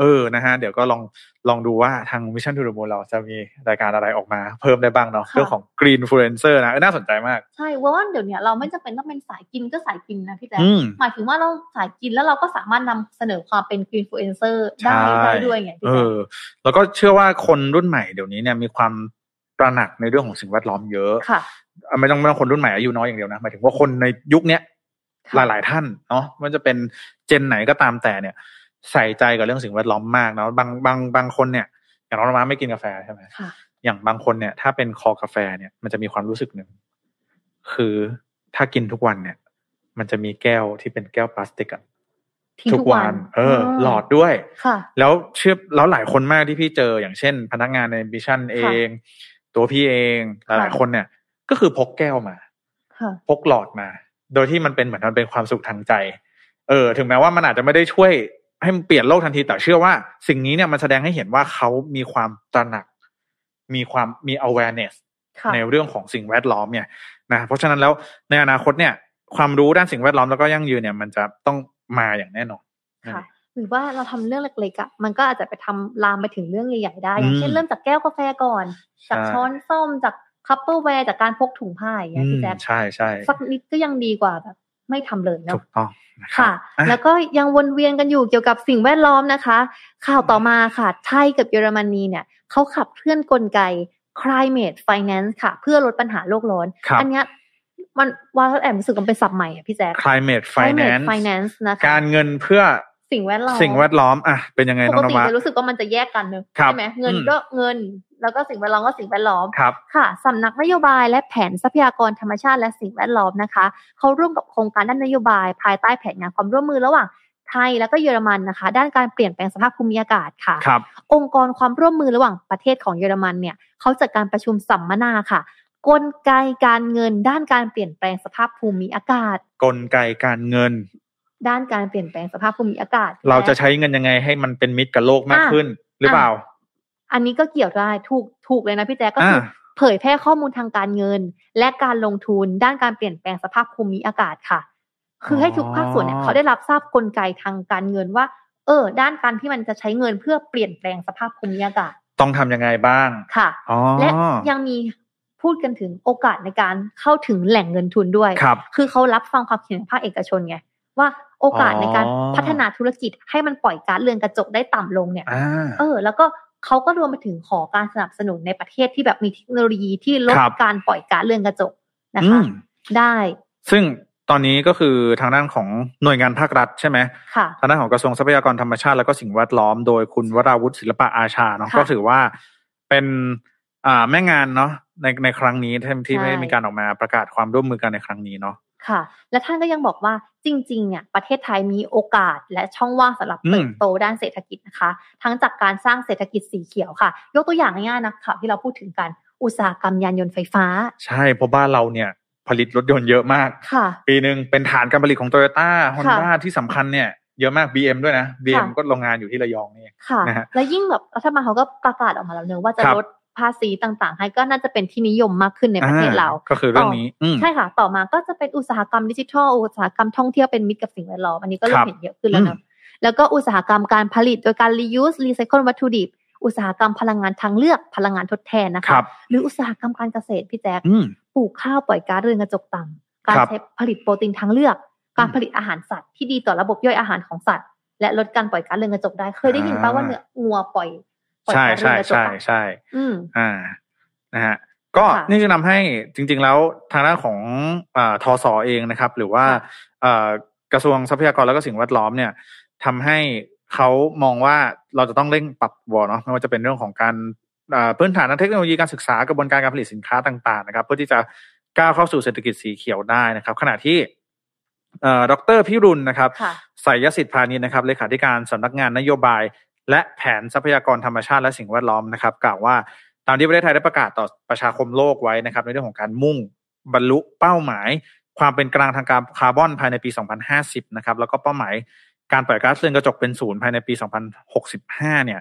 เออนะฮะเดี๋ยวก็ลองลองดูว่าทาง Mission to the Moon เราจะมีรายการอะไรออกมาเพิ่มได้บ้างเนาะค่ะเรื่องของ Green Influencer นะเออน่าสนใจมากใช่เพราะว่าเดี๋ยวเนี้ยเราไม่จำเป็นต้องเป็นสายกินก็สายกินนะพี่แจ๊คอืมหมายถึงว่าเราสายกินแล้วเราก็สามารถนำเสนอความเป็น greenfluencer ได้ใช่ได้ด้วยไงพี่เอแจ๊คอแล้วก็เชื่อว่าคนรุ่นใหม่เดี๋ยวนี้เนี่ยมีความตระหนักในเรื่องของสิ่งแวดล้อมเยอะค่ะอะไม่ต้องไม่ต้องคนรุ่นใหม่อายุน้อยอย่างเดียวนะหมายถึงว่าคนในยุคเนี้ยหค่ะลาย ๆ ท่านเนาะไมันจะเป็นเจนไหนก็ตามแต่เนี่ย ใส่ใจกับเรื่องสิ่งแวดล้อมมากเนาะบางบางบางคนเนี่ย อย่างน้องมาไม่กินกาแฟใช่ไหมค่ะอย่างบางคนเนี่ย ถ้าเป็นคอกาแฟเนี่ย มันจะมีความรู้สึกหนึ่งคือถ้ากินทุกวันเนี่ย มันจะมีแก้วที่เป็นแก้วพลาสติกอะทิ้งทุกวัน เออ หลอดด้วยค่ะ แล้วเชื่อแล้วหลายคนมากที่พี่เจออย่างเช่น พนักงานในบิชันเอง ตัวพี่เองหค่ะลายๆคนเนี่ย ก็คือพกแก้วมาค่ะพกหลอดมา โดยที่มันเป็นเหมือนมันเป็นความสุขทางใจ เออ ถึงแม้ว่ามันอาจจะไม่ได้ช่วย ให้มันเปลี่ยนโลกทันทีแต่เชื่อว่า สิ่งนี้เนี่ยมันแสดงให้เห็นว่าเขามีความตระหนัก มีความมี awareness ค่ะในเรื่องของสิ่งแวดล้อมเนี่ยนะเพราะฉะนั้นแล้วในอนาคตเนี่ย ความรู้ด้านสิ่งแวดล้อมแล้วก็ยั่งยืนเนี่ย มันจะต้องมาอย่างแน่นอนค่ะหรือว่าเราทำเรื่องเล็กๆอะมันก็อาจจะไปทำลามไปถึงเรื่องใหญ่ๆได้อย่างเช่นอืมเริ่มจากแก้วกาแฟก่อน จากใช้ช้อนส้อมจาก Tupperware จากการพกถุงผ้าอย่างเงี้ยพี่แจ๊คอืมใช่ใช่สักนิดก็ยังดีกว่าแบบ ไม่ทำเลยเนาะถูกต้องนะครัค่ะอะ แล้วก็ยังวนเวียนกันอยู่เกี่ยวกับสิ่งแวดล้อมนะคะ ข่าวต่อมาค่ะไทยกับเยอรมนีเนี่ยเขาขับเคลื่อนกลไก climate finance ค่ะ เพื่อลดปัญหาโลกร้อนครับอัเนี้ยมันว่าแอบรู้สึกมันเป็นศัพท์ใหม่อะพี่แจ๊ค climate climate finance finance นะคะการเงินเพื่อ สิ่งแวดล้อมสิ่งแวดล้อมอะเป็นยังไงปน้อกงนติวะจะรู้สึกว่ามันจะแยกกันเนอะครับใช่ไหมเงินอืมก็เงิน แล้วก็สิ่งแวดล้อมก็สิ่งแวดล้อมครับค่ะสำนักนโยบายและแผนทรัพยากรธรรมชาติและสิ่งแวดล้อมนะคะเขาร่วมกับโครงการด้านนโยบาย ภายใต้แผนงานความร่วมมือระหว่างไทยแล้วก็เยอรมันนะคะ ด้านการเปลี่ยนแปลงสภาพภูมิอากาศค่ะครับองค์กรความร่วมมือระหว่างประเทศของเยอรมันเนี่ยเขาจัดการประชุมสัมมนาค่ะกลไกการเงินด้านการเปลี่ยนแปลงสภาพภูมิอากาศ กลไกการเงิน ด้านการเปลี่ยนแปลงสภาพภูมิอากาศ เราจะและใช้เงินยังไงให้มันเป็นมิตรกับโลกมากอะขึ้นหรือเปล่า อันนี้ก็เกี่ยวได้ถูกถูกเลยนะพี่แจ๊คก็คืออ่าเผยแพร่ข้อมูลทางการเงิน และการลงทุนด้านการเปลี่ยนแปลงสภาพภูมิอากาศค่ะ คือให้ทุกภาคส่วนเนี่ยเขาได้รับทราบกลไกทางการเงินว่า เออ ด้านการที่มันจะใช้เงินเพื่อเปลี่ยนแปลงสภาพภูมิอากาศ ต้องทำยังไงบ้างค่ะอ๋อและยังมีพูดกันถึงโอกาสในการเข้าถึงแหล่งเงินทุนด้วยครับคือเขารับฟังความคิดเห็นของภาคเอกชนไงว่า โอกาสในการอ๋อพัฒนาธุรกิจให้มันปล่อยก๊าซเรือนกระจกได้ต่ำลงเนี่ยอ่าเออ แล้วก็เขาก็รวมไปถึงขอการสนับสนุนในประเทศที่แบบมีเทคโนโลยีที่ลดครับการปล่อยก๊าซเรือนกระจกนะอืคะมได้ ซึ่งตอนนี้ก็คือทางด้านของหน่วยงานภาครัฐใช่ไหมค่ะทางด้านของกระทรวงทรัพยากรธรรมชาติ และก็สิ่งแวดล้อมโดยคุณวราวุฒิศิลปะอาชาเนาะค่ะก็ถือว่าเป็นอ่าแม่งานเนาะในในครั้งนี้ที่ที่ใช่ไม่มีการออกมาประกาศความร่วมมือกันในครั้งนี้เนาะ ค่ะ และท่านก็ยังบอกว่าจริงๆเนี่ยประเทศไทยมีโอกาสและช่องว่างสำหรับอืมเติบโตด้านเศรษฐกิจนะคะ ทั้งจากการสร้างเศรษฐกิจสีเขียวค่ะ ยกตัวอย่างง่ายๆนะค่ะที่เราพูดถึงกันอุตสาหกรรมยานยนต์ไฟฟ้า ใช่เพราะบ้านเราเนี่ยผลิตรถยนต์เยอะมากค่ะปีหนึ่งเป็นฐานการผลิตของโตโยต้าฮอนด้าค่ะที่สำคัญเนี่ยเยอะมาก BM ด้วยนะ BM ค่ะก็โรงงานอยู่ที่ระยองนี่เองค่ะนะฮะและยิ่งแบบรัฐบาลเขาก็ประกาศออกมาแล้วเนอะว่าจะครับลด ภาษีต่างๆ ให้ก็น่าจะเป็นที่นิยมมากขึ้นในประเทศเราอ่ก็คือเรื่องนี้อืมใช่ค่ะ ต่อมาก็จะเป็นอุตสาหกรรมดิจิทัล อุตสาหกรรมท่องเที่ยวเป็นมิตรกับสิ่งแวดล้อมอันนี้ก็เริ่ครัมบเห็นเยอะขึ้นแล้วอืนะมแล้วก็อุตสาหกรรมการผลิตโดยการ reuse recycle วัตถุดิบ อุตสาหกรรมพลังงานทางเลือกพลังงานทดแทนนะคคะรับหรืออุตสาหกรรมการเกษตรพี่แจ๊คอืมปลูกข้าวปล่อยก๊าซเรือนกระจกต่ำการครับใช้ผลิตโปรตีนทางเลือก การอืมผลิตอาหารสัตว์ที่ดีต่อระบบย่อยอาหารของสัตว์ และลดการปล่อยก๊าซเรือนกระจกได้เคยได้ยินป่ะว่าเนื้องัวปล่อยปล่อย ใช่ก๊าซเรืใช่อนกระจกใช่อะใช่อืมอ่านะฮะก็ค่ะนี่จะนำให้จริง ๆ แล้วทางด้านของอาทศเองนะครับ หรือว่าค่ะอ่ากระทรวงทรัพยากรและก็สิ่งแวดล้อมเนี่ยทำให้เขามองว่าเราจะต้องเร่งปรับวเนาะไม่ว่าจะเป็นเรื่องของการอ่าพื้นฐานทางเทคโนโลยีการศึกษากระบวนการการผลิตสินค้าต่างๆ นะครับ เพื่อที่จะก้าวเข้าสู่เศรษฐกิจสีเขียวได้นะครับ ขณะที่เอ่อดรพิรุณนะครับค่ะสายสิทธิพานิชนะครับเลขาธิการสำนักงานนโยบาย และแผนทรัพยากรธรรมชาติและสิ่งแวดล้อมนะครับ กล่าวว่าตามที่ประเทศไทยได้ประกาศต่อประชาคมโลกไว้นะครับ ในเรื่องของการมุ่งบรรลุเป้าหมาย ความเป็นกลางทางการคาร์บอนภายในปี 2050 นะครับ แล้วก็เป้าหมายการปล่อยก๊าซเรือนกระจกเป็นศูนย์ภายในปี 2065 เนี่ย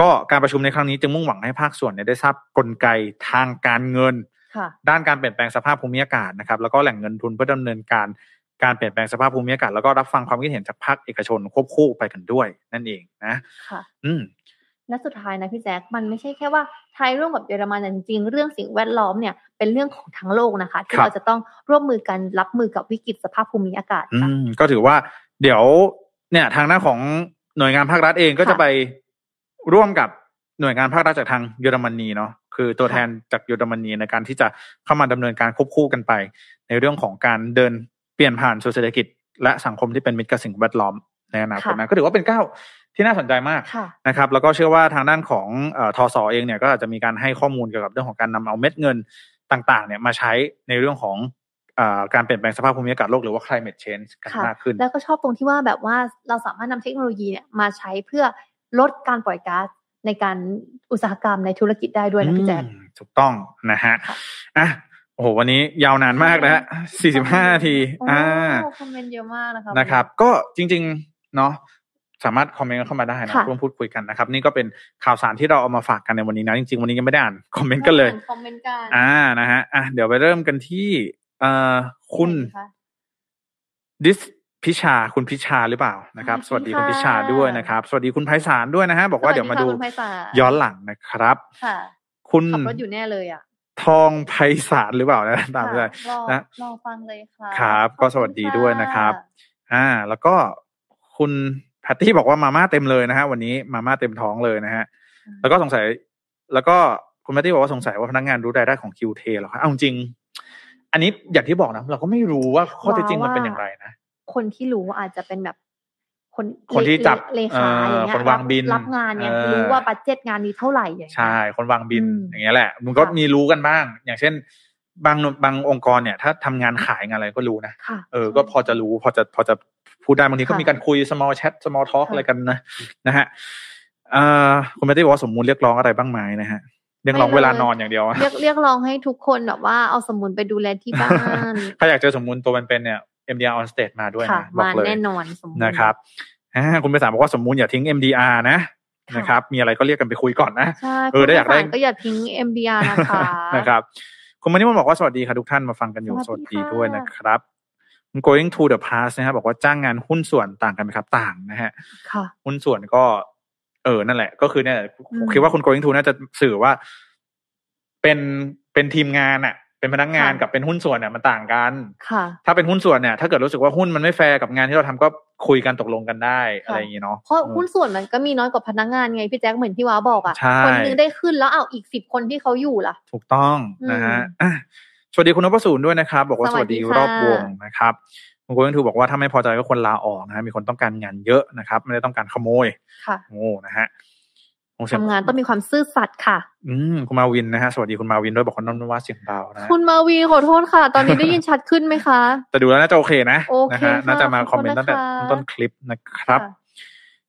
ก็การประชุมในครั้งนี้จึงมุ่งหวังให้ภาคส่วนเนี่ยได้ทราบกลไกทางการเงินค่ะด้านการเปลี่ยนแปลงสภาพภูมิอากาศนะครับ แล้วก็แหล่งเงินทุนเพื่อดำเนินการ การเปลี่ยนแปลงสภาพภูมิอากาศแล้วก็รับฟังความคิดเห็นจากภาคเอกชนควบคู่ไปกันด้วย นั่นเองนะค่ะ อืมและสุดท้ายนะพี่แจ๊คมันไม่ใช่แค่ว่าไทยร่วมกับเยอรมันแต่จริงๆเรื่องสิ่งแวดล้อมเนี่ยเป็นเรื่องของทั้งโลกนะคะที่ครับเราจะต้องร่วมมือกันรับมือกับวิกฤตสภาพภูมิอากาศอืค่ะมก็ถือว่า เดี๋ยวเนี่ยทางหน้าของหน่วยงานภาครัฐเองก็ค่ะจะไปร่วมกับหน่วยงานภาครัฐจากทางเยอรมนีเนาะคือตัวค่ะแทนจากเยอรมนีในการที่จะเข้ามาดำเนินการควบคู่กันไป ในเรื่องของการเดิน เปลี่ยนผ่านสู่เศรษฐกิจ และสังคมที่เป็นมิตรกับสิ่งแวดล้อมในอนาคตนะก็ถือว่าเป็นก้าวที่น่าสนใจมากค่ะนะครับแล้วก็เชื่อว่าทางด้านของเออทศเองเนี่ยก็อาจจะมีการให้ข้อมูลเกี่ยวกับเรื่องของการนำเอาเม็ดเงินต่างๆเนี่ยมาใช้ในเรื่องของเออการเปลี่ยนแปลงสภาพภูมิอากาศโลกหรือว่า climate change กันค่ะมากขึ้น แล้วก็ชอบตรงที่ว่าแบบว่าเราสามารถนำเทคโนโลยีเนี่ยมาใช้เพื่อลดการปล่อยก๊าซในการอุตสาหกรรมในธุรกิจได้ด้วยนะพี่แจ๊คอืมถูกต้องนะฮะค่ะอะ โอ้โหวันนี้ยาวนานมากนะฮะสี่สิบห้านาทีโอ้อ่าคอมเมนต์เยอะมากนะคะนะครับ ก็จริง ๆ เนาะสามารถคอมเมนต์กันเข้ามาได้นะค่ะร่วมพูดคุยกันนะครับ นี่ก็เป็นข่าวสารที่เราเอามาฝากกันในวันนี้นะ จริง ๆ วันนี้ยังไม่ได้อ่านคอมเมนต์กันเลยคอมเมนต์กันอ่านะฮะอะเดี๋ยวไปเริ่มกันที่ เอ่อคุณไหนะดิสพิชาคุณพิชาหรือเปล่านะครับสสวัวัสสดีดีค่ะคุณพิชาด้วยนะครับ สวัสดีคุณไพศาลด้วยนะฮะบอกว่าเดี๋ยวมาดูสสค่ะคุณไพศาลย้อนหลังนะครับค่ะคุณขับรถอยู่แน่เลยอะ ทองไพศาลหรือเปล่านะตามด้วยค่ะรอนะรอฟังเลยค่ะครับขก็อณสวัสดีด้วยนะครับค่ะอ่า แล้วก็คุณแพตตี้บอกว่ามาม่าเต็มเลยนะฮะวันนี้มาม่าเต็มท้องเลยนะฮะแล้วก็สงสัย แล้วก็คุณแพตตี้บอกว่าสงสัยว่าพนักงานรู้รายได้ของคิวเทเหรอครับเอาจริง อันนี้อย่างที่บอกนะเราก็ไม่รู้ว่าข้อเท็จจริงมันเป็นอย่างไรนะคนที่รู้อาจจะเป็นแบบ คนคนที่จับเลขาอย่างเงี้เอยอคนวางบิลรับงานเนี่ยเออรู้ว่า budget งานนี้เท่าไหร่อย่างเงี้ยใช่ คนวางบิลอืมอย่างเงี้ยแหละมันก็ค่ะมีรู้กันบ้าง อย่างเช่น บางบางองค์กรเนี่ย ถ้าทำงานขายงานอะไรก็รู้นะค่ะเออ ก็พอจะรู้พอจะพอจะพูดได้บางทีก็ค่ะมีการคุย small chat small talk ค่ะอะไรกันนะนะฮะเอ่อคุณแมตตี้บอกว่าสมมูลเรียกร้องอะไรบ้างไหมนะฮะเรียกร้องเวลานอนอย่างเดียวอะเรียกเรียกร้องให้ทุกคนแบบว่าเอาสมุนไปดูแลที่บ้าน ถ้าอยากเจอสมมูลตัวเป็นๆเนี่ย MDR on stage มาด้วยค่ะนะบอกมาเลยแน่นอนสมุนนะครับอ่าคุณไปสามบอกว่าสมมูลอย่าทิ้ง MDR นะค่ะนะครับ มีอะไรก็เรียกกันไปคุยก่อนนะใช่เออถ้าอยากได้ผู้โดสรก็อย่าทิ้ง MDR นะคะนะครับคุณมานิมันบอกว่าสวัสดีค่ะทุกท่านมาฟังกันอยู่สสวัวัสสดีดีค่ะด้วยนะครับคุณ going to the past นะครับบอกว่าจ้างงานหุ้นส่วนต่างกันไหมครับต่างนะฮะค่ะหุ้นส่วนก็ เออนั่นแหละ ก็คือเนี่ยอืมคิดว่าคุณ going to น่าจะสื่อว่า เป็นเป็นทีมงานอะ เป็นพนักงานค่ะกับเป็นหุ้นส่วนเนี่ยมันต่างกันค่ะ ถ้าเป็นหุ้นส่วนเนี่ย ถ้าเกิดรู้สึกว่าหุ้นมันไม่แฟร์กับงานที่เราทำก็คุยกันตกลงกันได้อะไรอย่างนี้เนาะเพราะออหุ้นส่วนมันก็มีน้อยกว่าพนักงานไงพี่แจ็คเหมือนที่ว้าบอกอะใช่คนนึงได้ขึ้นแล้วเอาอีกสิบคนที่เขาอยู่ล่ะ ถูกต้องนะฮะอืมอะสวัสดีคุณนพสูนด้วยนะครับ บอกว่าสสวัวัสสดีดีค่ะรอบวงนะครับคุณโกยังทูบอกว่าถ้าไม่พอใจก็ควรลาออกนะฮะมีคนต้องการงานเยอะนะครับ ไม่ได้ต้องการขโมยค่ะโอ้นะฮะคงเสีย ทำงานต้องมีความซื่อสัตย์ค่ะ อืมคุณมาวินนะฮะสวัสดีคุณมาวินด้วยบอกว่าน้องว่าเสียงเบานะฮะคุณมาวีขอโทษค่ะ ตอนนี้ได้ยินชัดขึ้นไหมคะ แต่ดูแล้วน่าจะโอเคนะโอเคนะฮะค่ะน่าจะมาขคออบมคุเมณนต์ตั้งแต่นะคะต้นคลิปนะครับค่ะ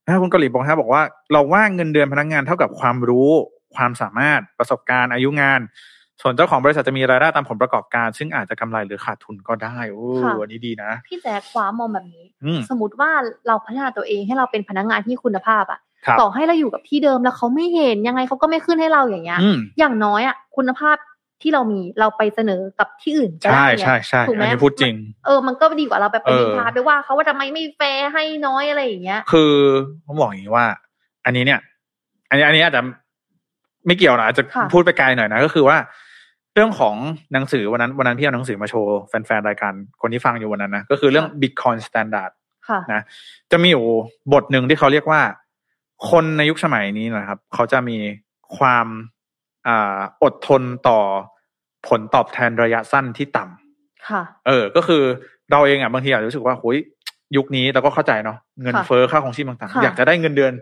ถ้าคุณเกาหลีบอกนะครับบอกว่าเราว่าเงินเดือนพนักงานเท่ากับความรู้ ความสามารถประสบการณ์อายุงาน ส่วนเจ้าของบริษัทจะมีรายได้ตามผลประกอบการ ซึ่งอาจจะกำไรหรือขาดทุนก็ได้โอ้ค่ะอันนี้ดีนะ พี่แจ๊คคว้ามองแบบนี้อืมสมมติว่าเราพัฒนาตัวเองให้เราเป็นพนักงานที่คุณภาพอะครับ ต่อให้เราอยู่กับที่เดิมแล้วเขาไม่เห็นยังไงเขาก็ไม่ขึ้นให้เราอย่างเงี้ยอืมอย่างน้อยอะคุณภาพที่เรามีเราไปเสนอกับที่อื่นก็ใช่ได้ไงใช่ใช่ถูกไหมอันนี้พูดจริง เออมันก็ดีกว่าเราไปปเออฏิพาไปว่าเขาว่าทำไมไม่แฟร์ให้น้อยอะไรอย่างเงี้ย คือผมบอกอย่างนี้ว่า อันนี้เนี่ย อันนี้อันนี้อาจจะไม่เกี่ยวนะอาจจะค่ะพูดไปไกลหน่อยนะก็คือว่า เรื่องของหนังสือวันนั้นวันนั้นพี่เอาหนังสือมาโชว์แฟนๆรายการคนที่ฟังอยู่วันนั้นนะก็คือเรื่อง Bitcoin Standard ค่ะนะจะมีอยู่บทหนึ่งที่เขาเรียกว่า คนในยุคสมัยนี้นะครับ เขาจะมีความอ่าอดทนต่อผลตอบแทนระยะสั้นที่ต่ำค่ะ เออ ก็คือเราเองอะบางทีอาจจะรู้สึกว่าโอ้ยยุคนี้เราก็เข้าใจเนาะเงินค่ะเฟ้อค่าของชีพต่างค่ะๆอยากจะได้เงินเดือน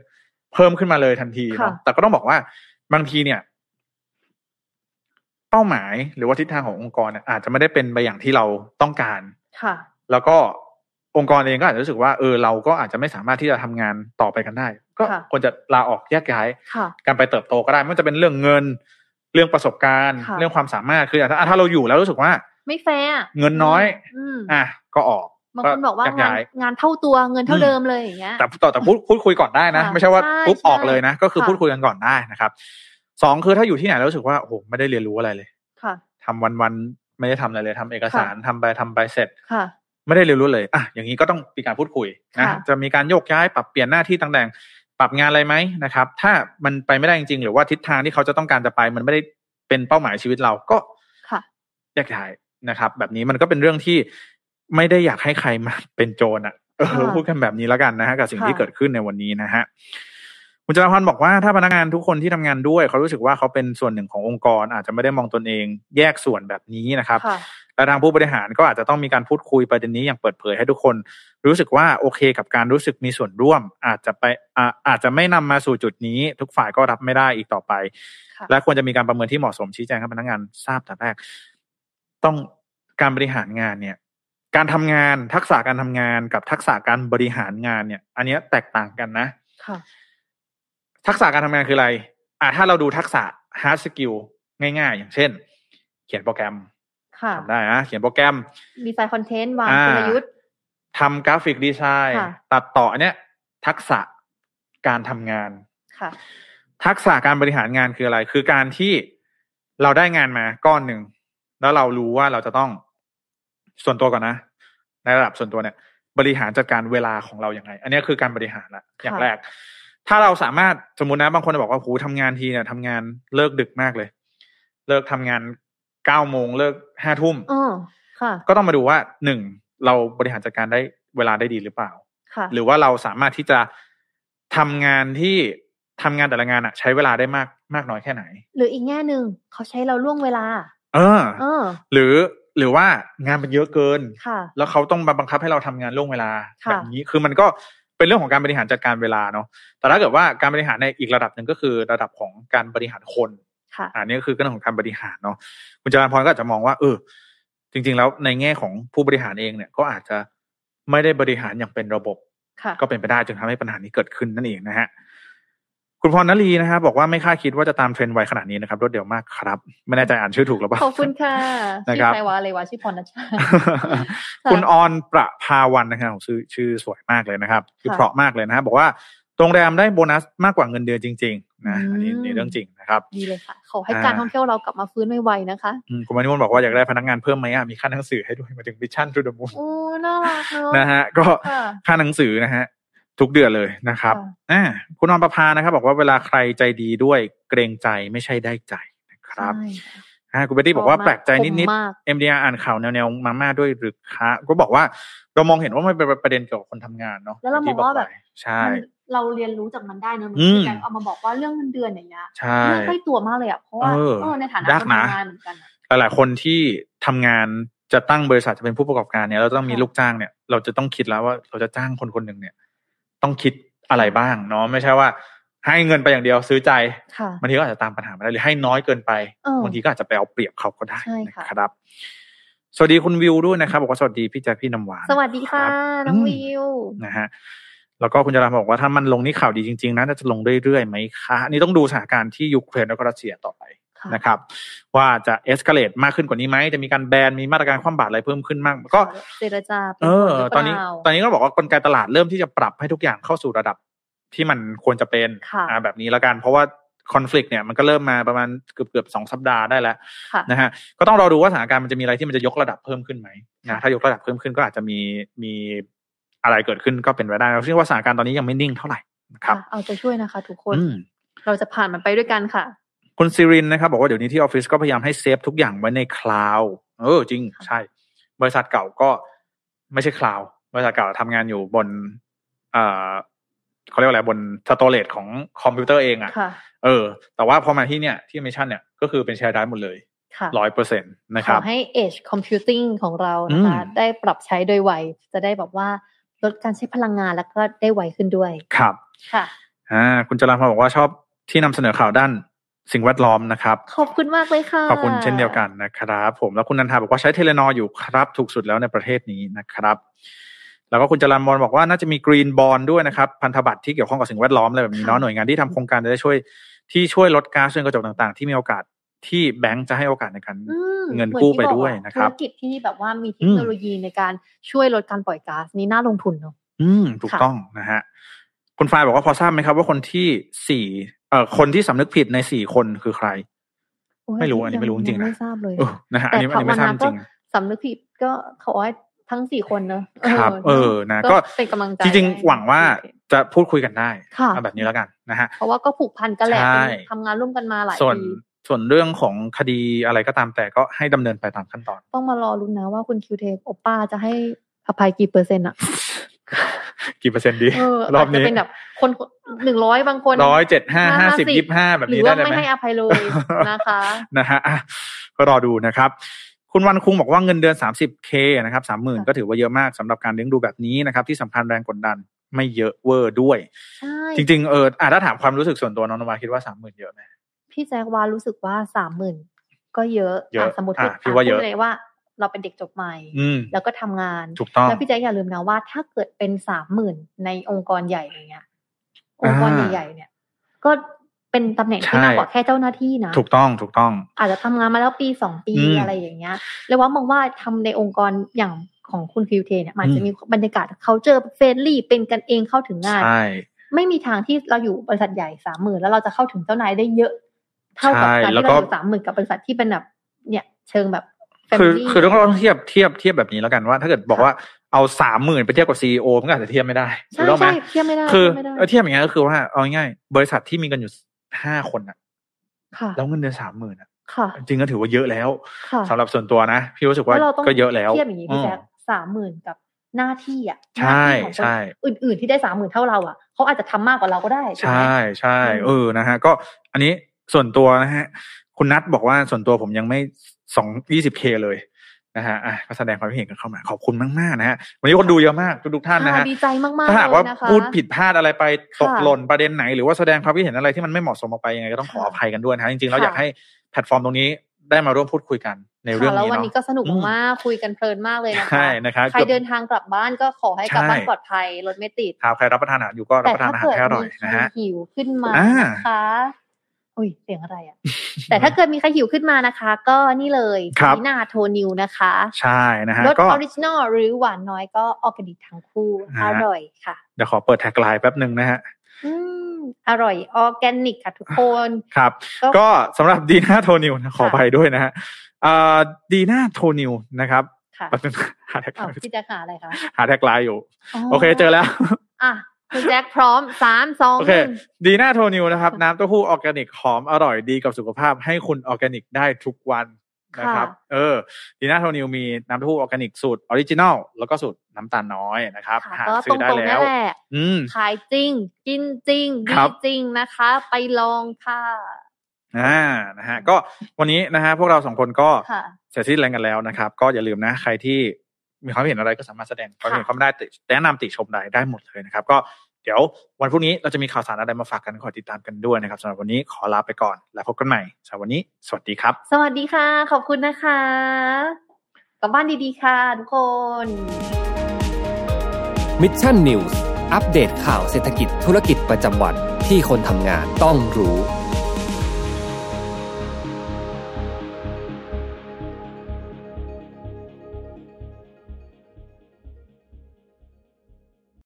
เพิ่มขึ้นมาเลยทันทีเนาะค่ะแต่ก็ต้องบอกว่าบางทีเนี่ย เป้าหมายหรือว่าทิศทางขององค์กรเนี่ยอาจจะไม่ได้เป็นไปอย่างที่เราต้องการค่ะ แล้วก็องค์กรเองก็อาจจะรู้สึกว่าเออเราก็อาจจะไม่สามารถที่จะทำงานต่อไปกันได้ ก็ค่ะควรจะลาออกแยกย้ายค่ะการไปเติบโตก็ได้ไม่ว่าจะเป็นเรื่องเงิน เรื่องประสบการณ์ค่ะเรื่องความสามารถคือถ้าถ้าเราอยู่แล้วรู้สึกว่า ไม่แฟร์อะเงินน้อยอืมอะก็ออกบางคนบอกว่าแยงานย้ายงานเท่าตัวเงินเท่าอืมเดิมเลยอย่างเงี้ยแต่แต่แต่พูดพูดคุยก่อนได้นะค่ะไม่ใช่ว่าใช่ปุ๊บใช่ออกเลยนะ ก็คือค่ะพูดคุยกันก่อนได้นะครับสองคือถ้าอยู่ที่ไหนแล้วรู้สึกว่าโอ้โหไม่ได้เรียนรู้อะไรเลยค่ะทำวันวันๆไม่ได้ทำอะไรเลยทำเอกสารทำไปทำไปเสร็จค่ะไม่ได้เรียนรู้เลย อะ อย่างนี้ก็ต้องมีการพูดคุยนะค่ะจะมีการโยกย้ายปรับเปลี่ยนหน้าที่ต่างๆ ปรับงานอะไรไหมนะครับ ถ้ามันไปไม่ได้จริงๆ หรือว่าทิศทางที่เขาจะต้องการจะไป มันไม่ได้เป็นเป้าหมายชีวิตเราก็ค่ะแยกย้ายนะครับ แบบนี้มันก็เป็นเรื่องที่ไม่ได้อยากให้ใครมาเป็นโจรอะเออค่ะพูดกันแบบนี้แล้วกันนะฮะกับสิ่งค่ะที่เกิดขึ้นในวันนี้นะฮะคุณจารพันธ์บอกว่าถ้าพนักงานทุกคนที่ทำงานด้วย เขารู้สึกว่าเขาเป็นส่วนหนึ่งขององค์กร อาจจะไม่ได้มองตนเองแยกส่วนแบบนี้นะครับค่ะ และทางผู้บริหารก็อาจจะต้องมีการพูดคุยประเด็นนี้อย่างเปิดเผยให้ทุกคน รู้สึกว่าโอเคกับการรู้สึกมีส่วนร่วม อาจจะไปอ่าอาจจะไม่นำมาสู่จุดนี้ ทุกฝ่ายก็รับไม่ได้อีกต่อไปค่ะและควรจะมีการประเมินที่เหมาะสมชี้แจงให้พนักงานทราบแต่แรก ต้องการบริหารงานเนี่ย การทำงานทักษะการทำงานกับทักษะการบริหารงานเนี่ย อันเนี้ยแตกต่างกันนะค่ะทักษะการทำงานคืออะไร อ่าถ้าเราดูทักษะ hard skill ง่าย ๆ อย่างเช่น เขียนโปรแกรมค่ะ ทำได้นะเขียนโปรแกรม ดีไซน์คอนเทนต์วางอ่ากลยุทธ์ทำกราฟิกดีไซน์ค่ะตัดต่ออันเนี้ยทักษะการทำงานค่ะทักษะการบริหารงานคืออะไร คือการที่เราได้งานมาก้อนหนึ่ง แล้วเรารู้ว่าเราจะต้องส่วนตัวก่อนนะ ในระดับส่วนตัวเนี่ย บริหารจัดการเวลาของเราอย่างไรอันเนี้ยคือการบริหารละอย่างแรก ถ้าเราสามารถสมมตินะบางคนจะบอกว่าโหทำงานทีเนี่ยทำงานเลิกดึกมากเลย เลิกทำงาน เก้าโมงเลิกห้าทุ่มเออค่ะก็ต้องมาดูว่าหนึ่งเราบริหารจัดการได้เวลาได้ดีหรือเปล่าค่ะหรือว่าเราสามารถที่จะทำงานที่ทำงานแต่ละงานอะใช้เวลาได้มากมากน้อยแค่ไหน หรืออีกแง่หนึ่งเขาใช้เราล่วงเวลา เออเออ หรือหรือว่างานมันเยอะเกินค่ะ แล้วเขาต้องมาบังคับให้เราทำงานล่วงเวลาค่ะแบบนี้คือมันก็เป็นเรื่องของการบริหารจัดการเวลาเนาะแต่ถ้าเกิดว่าการบริหารในอีกระดับหนึ่งก็คือระดับของการบริหารคนค่ะ อันนี้ก็คือเรื่องของการบริหารเนาะคุณจารพรก็อาจจะมองว่า เออ จริง ๆ แล้วในแง่ของผู้บริหารเองเนี่ย ก็อาจจะไม่ได้บริหารอย่างเป็นระบบค่ะก็เป็นไปได้จนทำให้ปัญหานี้เกิดขึ้นนั่นเองนะฮะคุณพรนลีนะครับบอกว่าไม่คาดคิดว่าจะตามเทรนด์ไวขนาดนี้นะครับรวดเร็วมากครับ ไม่แน่ใจอ่านชื่อถูกหรือเปล่าขอบคุณค่ะนะชื่ครัอบใครวะอะไรวะชื่อพรณชาคุณออนประภาวันนะครับของชื่อชื่อสวยมากเลยนะครับ คือค่ะเพราะมากเลยนะครับบอกว่า โรงแรมได้โบนัสมากกว่าเงินเดือนจริง ๆ นะอันนี้อืมนี่เรื่องจริงนะครับดีเลยค่ะ ขอให้อ่าการท่องเที่ยวเรากลับมาฟื้นไวๆนะคะอืมคุณมานิมนต์บอกว่าอยากได้พนักงานเพิ่มไหมอะมีค่าหนังสือให้ด้วยมาถึง Mission To The Moon โอ้น่ารักเนอะนะฮะก็ค่ะค่าหนังสือนะฮะทุกเดือนเลยนะครับค่ะอ่าคุณนอนประพานะครับ บอกว่าเวลาใครใจดีด้วยเกรงใจไม่ใช่ได้ใจนะครับใช่ค่ะ อ่าคุณเบตตี้บอกว่าชอบมากแปลกใจนิดคมมากๆ MDR อ่านข่าวแนวๆมาม่าด้วยหรือคะก็บอกว่าเรามองเห็นว่ามันเป็นประเด็นเกี่ยวกับคนทำงานเนาะแล้วเรามองว่าแบบย่ที่กไปใช่มันเราเรียนรู้จากมันได้เนอะเหมือนอืมที่แกเอามาบอกว่าเรื่องเงินเดือนอย่างเงี้ยใช่เรื่องใกล้ตัวมากเลยอะเพราะว่าเออเออในฐานะยากคนนะทำงานเหมือนกันอะหลายๆคนที่ทำงานจะตั้งบริษัทจะเป็นผู้ประกอบการเนี่ยเราต้องมีค่ะลูกจ้างเนี่ย เราจะต้องคิดแล้วว่าเราจะจ้างคนคนหนึ่งเนี่ย ต้องคิดอะไรบ้างเนาะไม่ใช่ว่า ให้เงินไปอย่างเดียวซื้อใจค่ะบางทีก็อาจจะตามปัญหาไม่ได้หรือให้น้อยเกินไปเออบางทีก็อาจจะไปเอาเปรียบเขาก็ได้ใช่ค่ะนะครับ สวัสดีคุณวิวด้วยนะครับบอกว่าสวัสดีพี่แจ๊คพี่น้ำหวานสวัสดีค่ะรับน้องอืมวิวนะฮะแล้วก็คุณจารามบอกว่าถ้ามันลงนี่ข่าวดีจริงๆนะน่าจะลงเรื่อยๆไหมคะอันนี่ต้องดูสถานการณ์ที่ยูเครนแล้วก็รัสเซียต่อไปค่ะนะครับ ว่าจะเอ็กซ์ a l เลตมากขึ้นกว่านี้ไหมจะมีการแบนมีมาตรการคว่ำบาตรอะไรเพิ่มขึ้นมากก็เจรจาป็เออผลหรืตอนนี้เปล่าตอนนี้ก็บอกว่ากลไกตลาดเริ่มที่จะปรับให้ทุกอย่างเข้าสู่ระดับ ที่มันควรจะเป็นค่ะอ่าแบบนี้แล้วกันเพราะว่าคอน FLICT เนี่ยมันก็เริ่มมาประมาณเกือบเกือบสองสัปดาห์ได้แล้วค่ะนะฮะก็ต้องรอดูว่าสถานการณ์มันจะมีอะไรที่มันจะยกระดับเพิ่มขึ้นไหมนะค่ะถ้ายกระดับเพิ่มขึ้นก็อาจจะมีมีอะไรเกิดขึ้นก็เป็นไปได้เราเชื่อว่าสถานการณ์ตอนนี้ยังไม่นิ่งเท่าไหร่นะครับค่ะเอาใจช่วยนะคะ ทุกคนอืมเราจะผ่านมันไปด้วยกันค่ะ คุณซิรินนะครับ บอกว่าเดี๋ยวนี้ที่ออฟฟิศก็พยายามให้ save ทุกอย่างไว้ใน cloud เออจริงค่ะใช่ บริษัทเก่าก็ไม่ใช่ cloud บริษัทเก่าทำงานอยู่บนเอ่อ เขาเรียกว่าอะไรบน storage ของคอมพิวเตอร์เองอะค่ะ เออ แต่ว่าพอมาที่เนี่ยที่ Mission เนี่ยก็คือเป็นแชร์ได้หมดเลยค่ะร้อยเปอร์เซ็นต์นะคขรัอบให้ Edge Computing ของเรานะคะอืมได้ปรับใช้โดยไว จะได้แบบว่าลดการใช้พลังงานแล้วก็ได้ไวขึ้นด้วย ครับ ค่ะ อ่า คุณจรัญพรบอกว่าชอบที่นำเสนอข่าวด้านสิ่งแวดล้อมนะครับ ขอบคุณมากเลยค่ะ ขอบคุณเช่นเดียวกันนะครับ ผม แล้วคุณนันทาบอกว่าใช้ Telenor อยู่ครับ ถูกสุดแล้วในประเทศนี้นะครับ แล้วก็คุณจรัญพรบอกว่าน่าจะมีกรีนบอลด้วยนะครับพันธบัตรที่เกี่ยวข้องกับสิ่งแวดล้อมอะไรแบบนี้เนาะหน่วยงานที่ทำโครงการจะได้ช่วยที่ช่วยลดก๊าซเรือนกระจกต่างๆ ที่มีโอกาสที่แบงก์จะให้โอกาสในการอืมเงินกู้ไปหมือที่ด้วยอกอนะครับธุรกิจที่แบบว่ามีเทคโนโลยีในการช่วยลดการปล่อยก๊าซนี่น่าลงทุนเนาะอืมถูกค่ะต้องนะฮะคุณฝ้ายบอกว่าพอทราบไหมครับว่าคนที่สี่เอ่อคนที่สำนึกผิดในสี่คนคือใครโยไม่รู้อันนี้ไม่รู้จริงๆนะยัไม่ทราบเลยเออนะฮะอันนี้อันนี้ไม่ทราบจริงสำนึกผิดก็ขอให้ ทั้งสี่คนเนอะครับ เออนะก็เป็นกำลังใจจริงให้ๆหวังว่าโอเคจะพูดคุยกันได้ค่ะเอาแบบนี้แล้วกันนะฮะเพราะว่าก็ผูกพันกันแหละใช่เป็นทำงานร่วมกันมาหลายส่วนปีส่วนเรื่องของคดีอะไรก็ตามแต่ก็ให้ดำเนินไปตามขั้นตอน ต้องมารอรุ้นนะว่าคุณคิวเทคโอป้าจะให้อภัยกี่เปอร์เซ็นต์อะกี่เปอร์เซ็นต์ดีเออรออาบจจะนี้เป็นแบบคนหนึ่งร้อยบางคนร้อยเจ็ดห้าห้าสิบ50ยี่ห้าแบบหรืนี้อได้ว่าเลยไม่ไหมให้อภัยเลยนะคะนะฮะอะก็รอดูนะครับ คุณวันคุงบอกว่าเงินเดือน 30k นะครับสามหมื่นค่ะก็ถือว่าเยอะมากสำหรับการเลี้ยงดูแบบนี้นะครับ ที่สำคัญแรงกดดันไม่เยอะเวอร์ด้วยใช่จริง ๆ เอออะถ้าถามความรู้สึกส่วนตัวน้องนวาคิดว่าสามหมื่นเยอะไหมพี่แจ๊ควารู้สึกว่าสามหมื่นก็เยอะเยอะสมมติอะพี่ว่าเยอะพูดเลยว่าเราเป็นเด็กจบใหม่อืมแล้วก็ทำงานถูกต้องแล้วพี่แจ๊คอย่าลืมนะว่าถ้าเกิดเป็นสามหมื่นในองค์กรใหญ่อย่างเงี้ย องค์กรอ่าใหญ่ๆเนี่ย ก็ เป็นตำแหน่งที่ใช่มากกว่าแค่เจ้าหน้าที่นะ ถูกต้องถูกต้อง อาจจะทำงานมาแล้วปีสองปีอืมอะไรอย่างเงี้ย แล้วว่ามองว่าทำในองค์กรอย่างของคุณฟิวเทเนี่ยมันอืมจะมีบรรยากาศเขาเจอ friendly เป็นกันเองเข้าถึงงานใช่ไม่มีทางที่เราอยู่บริษัทใหญ่สามหมื่นแล้วเราจะเข้าถึงเจ้านายได้เยอะ เท่ากับใช่การแล้วที่ก็เราอยู่สามหมื่นกับบริษัทที่เป็นแบบเนี่ยเชิงแบบคือ family คือต้องต้องเทียบเทียบเทียบแบบนี้แล้วกันว่า ถ้าเกิดบอกว่าเอาสามหมื่นไปเทียบกับซีอมันก็อาจจะเทียบไม่ได้ถูใช่กต้องไหมใช่เทียบไม่ได้คือเทียบไม่ได้เออเทียบอย่างเงี้ยก็คือว่าเอาง่ายๆบริษัทที่มีกันอยู่ ห้าคนอะค่ะ แล้วเงินเดือนสามหมื่นอะค่ะ จริงก็ถือว่าเยอะแล้วค่ะสำหรับส่วนตัวนะ พี่รู้สึกว่าแล้วเราต้องก็เยอะแล้วเทียบอย่างนี้พี่แจ๊คอืมสามหมื่นกับหน้าที่อะใช่หน้าที่ของคนใช่อื่น ๆที่ได้สามหมื่นเท่าเราอะเขาอาจจะทำมากกว่าเราก็ได้ถูกไหมใช่ใช่อืมเออนะฮะก็อันนี้ส่วนตัวนะฮะ คุณนัทบอกว่าส่วนตัวผมยังไม่สองยี่สิบเคเลย นะฮะอะก็แสดงความคิดเห็นกันเข้ามา ขอบคุณมากๆนะฮะวันนี้คนดูเยอะมากทุกๆท่านนะฮะดีใจมากๆถ้าหากว่าเลยนะคะพูดผิดพลาดอะไรไปค่ะตกหล่นประเด็นไหน หรือว่าแสดงความคิดเห็นอะไรที่มันไม่เหมาะสมออกไปยังไงก็ต้องขอค่ะอภัยกันด้วยนะฮะจริงๆเราค่ะอยากให้แพลตฟอร์มตรงนี้ได้มาร่วมพูดคุยกันในเรื่องค่ะแล้วนี้วันเนาะนี้ก็สนุกอืมมากๆคุยกันเพลินมากเลยนะคะใช่นะครับใครเดินทางกลับบ้านก็ขอให้กลับบ้านใช่ปลอดภัยรถไม่ติดครับใครรับประทานอาหารอยู่ก็รับแต่ประทาถ้านอาหารเกิดให้อร่อยมีใครนะฮะหิวขึ้นมาอ่านะคะ อุ้ยเสียงอะไรอะ แต่ถ้าเกิดมีใครหิวขึ้นมานะคะ ก็นี่เลยครับดีน่าโทนิวนะคะ ใช่นะฮะรสก็ออริจินอลหรือหวานน้อยก็ออร์แกนิกทั้งคู่ฮะอร่อยค่ะ เดี๋ยวขอเปิด tagline แป๊บหนึ่งนะฮะอืมอร่อยออร์แกนิกค่ะทุกคนครับ ก็ก็สำหรับดีน่าโทนิวนะขอค่ะไปด้วยนะฮะอ่าดีน่าโทนิวนะครับค่ะแป๊บนึงหา tagline อ้าวพี่แจ็คหาอะไรคะหา tagline อยู่ โอเคเจอแล้ว อะ คุณแจ็คพร้อมสามสองหนึ่งโอเคดีน่าโทนิวนะครับ น้ำเต้าหู้ออร์แกนิกหอมอร่อยดีกับสุขภาพให้คุณออร์แกนิกได้ทุกวันนะครับเออดีน่าโทนิวมีน้ำเต้าหู้ออร์แกนิกสูตร original แล้วก็สูตรน้ำตาลน้อยนะครับค่ะหาก็ซื้ตรอได้งๆแล้นั่วนแหละอืมขายจริง กินจริงคดีรับจริงนะคะ ไปลองค่ะอ่านะฮะก็วันนี้นะฮะพวกเราสองคนก็ค่ะเสร็จสิ้นแรงกันแล้วนะครับ ก็อย่าลืมนะ ใครที่ มีความเห็นอะไรก็สามารถแสดงความเห็นความได้ติแนะนำติชมได้ได้หมดเลยนะครับ ก็เดี๋ยววันพรุ่งนี้เราจะมีข่าวสารอะไรมาฝากกันขอติดตามกันด้วยนะครับสำหรับวันนี้ขอลาไปก่อน แล้วพบกันใหม่สำหรับวันนี้ สวัสดีครับ สวัสดีค่ะ ขอบคุณนะคะกลับบ้านดีๆค่ะทุกคน Mission News อัปเดตข่าวเศรษฐกิจธุรกิจประจำวันที่คนทำงานต้องรู้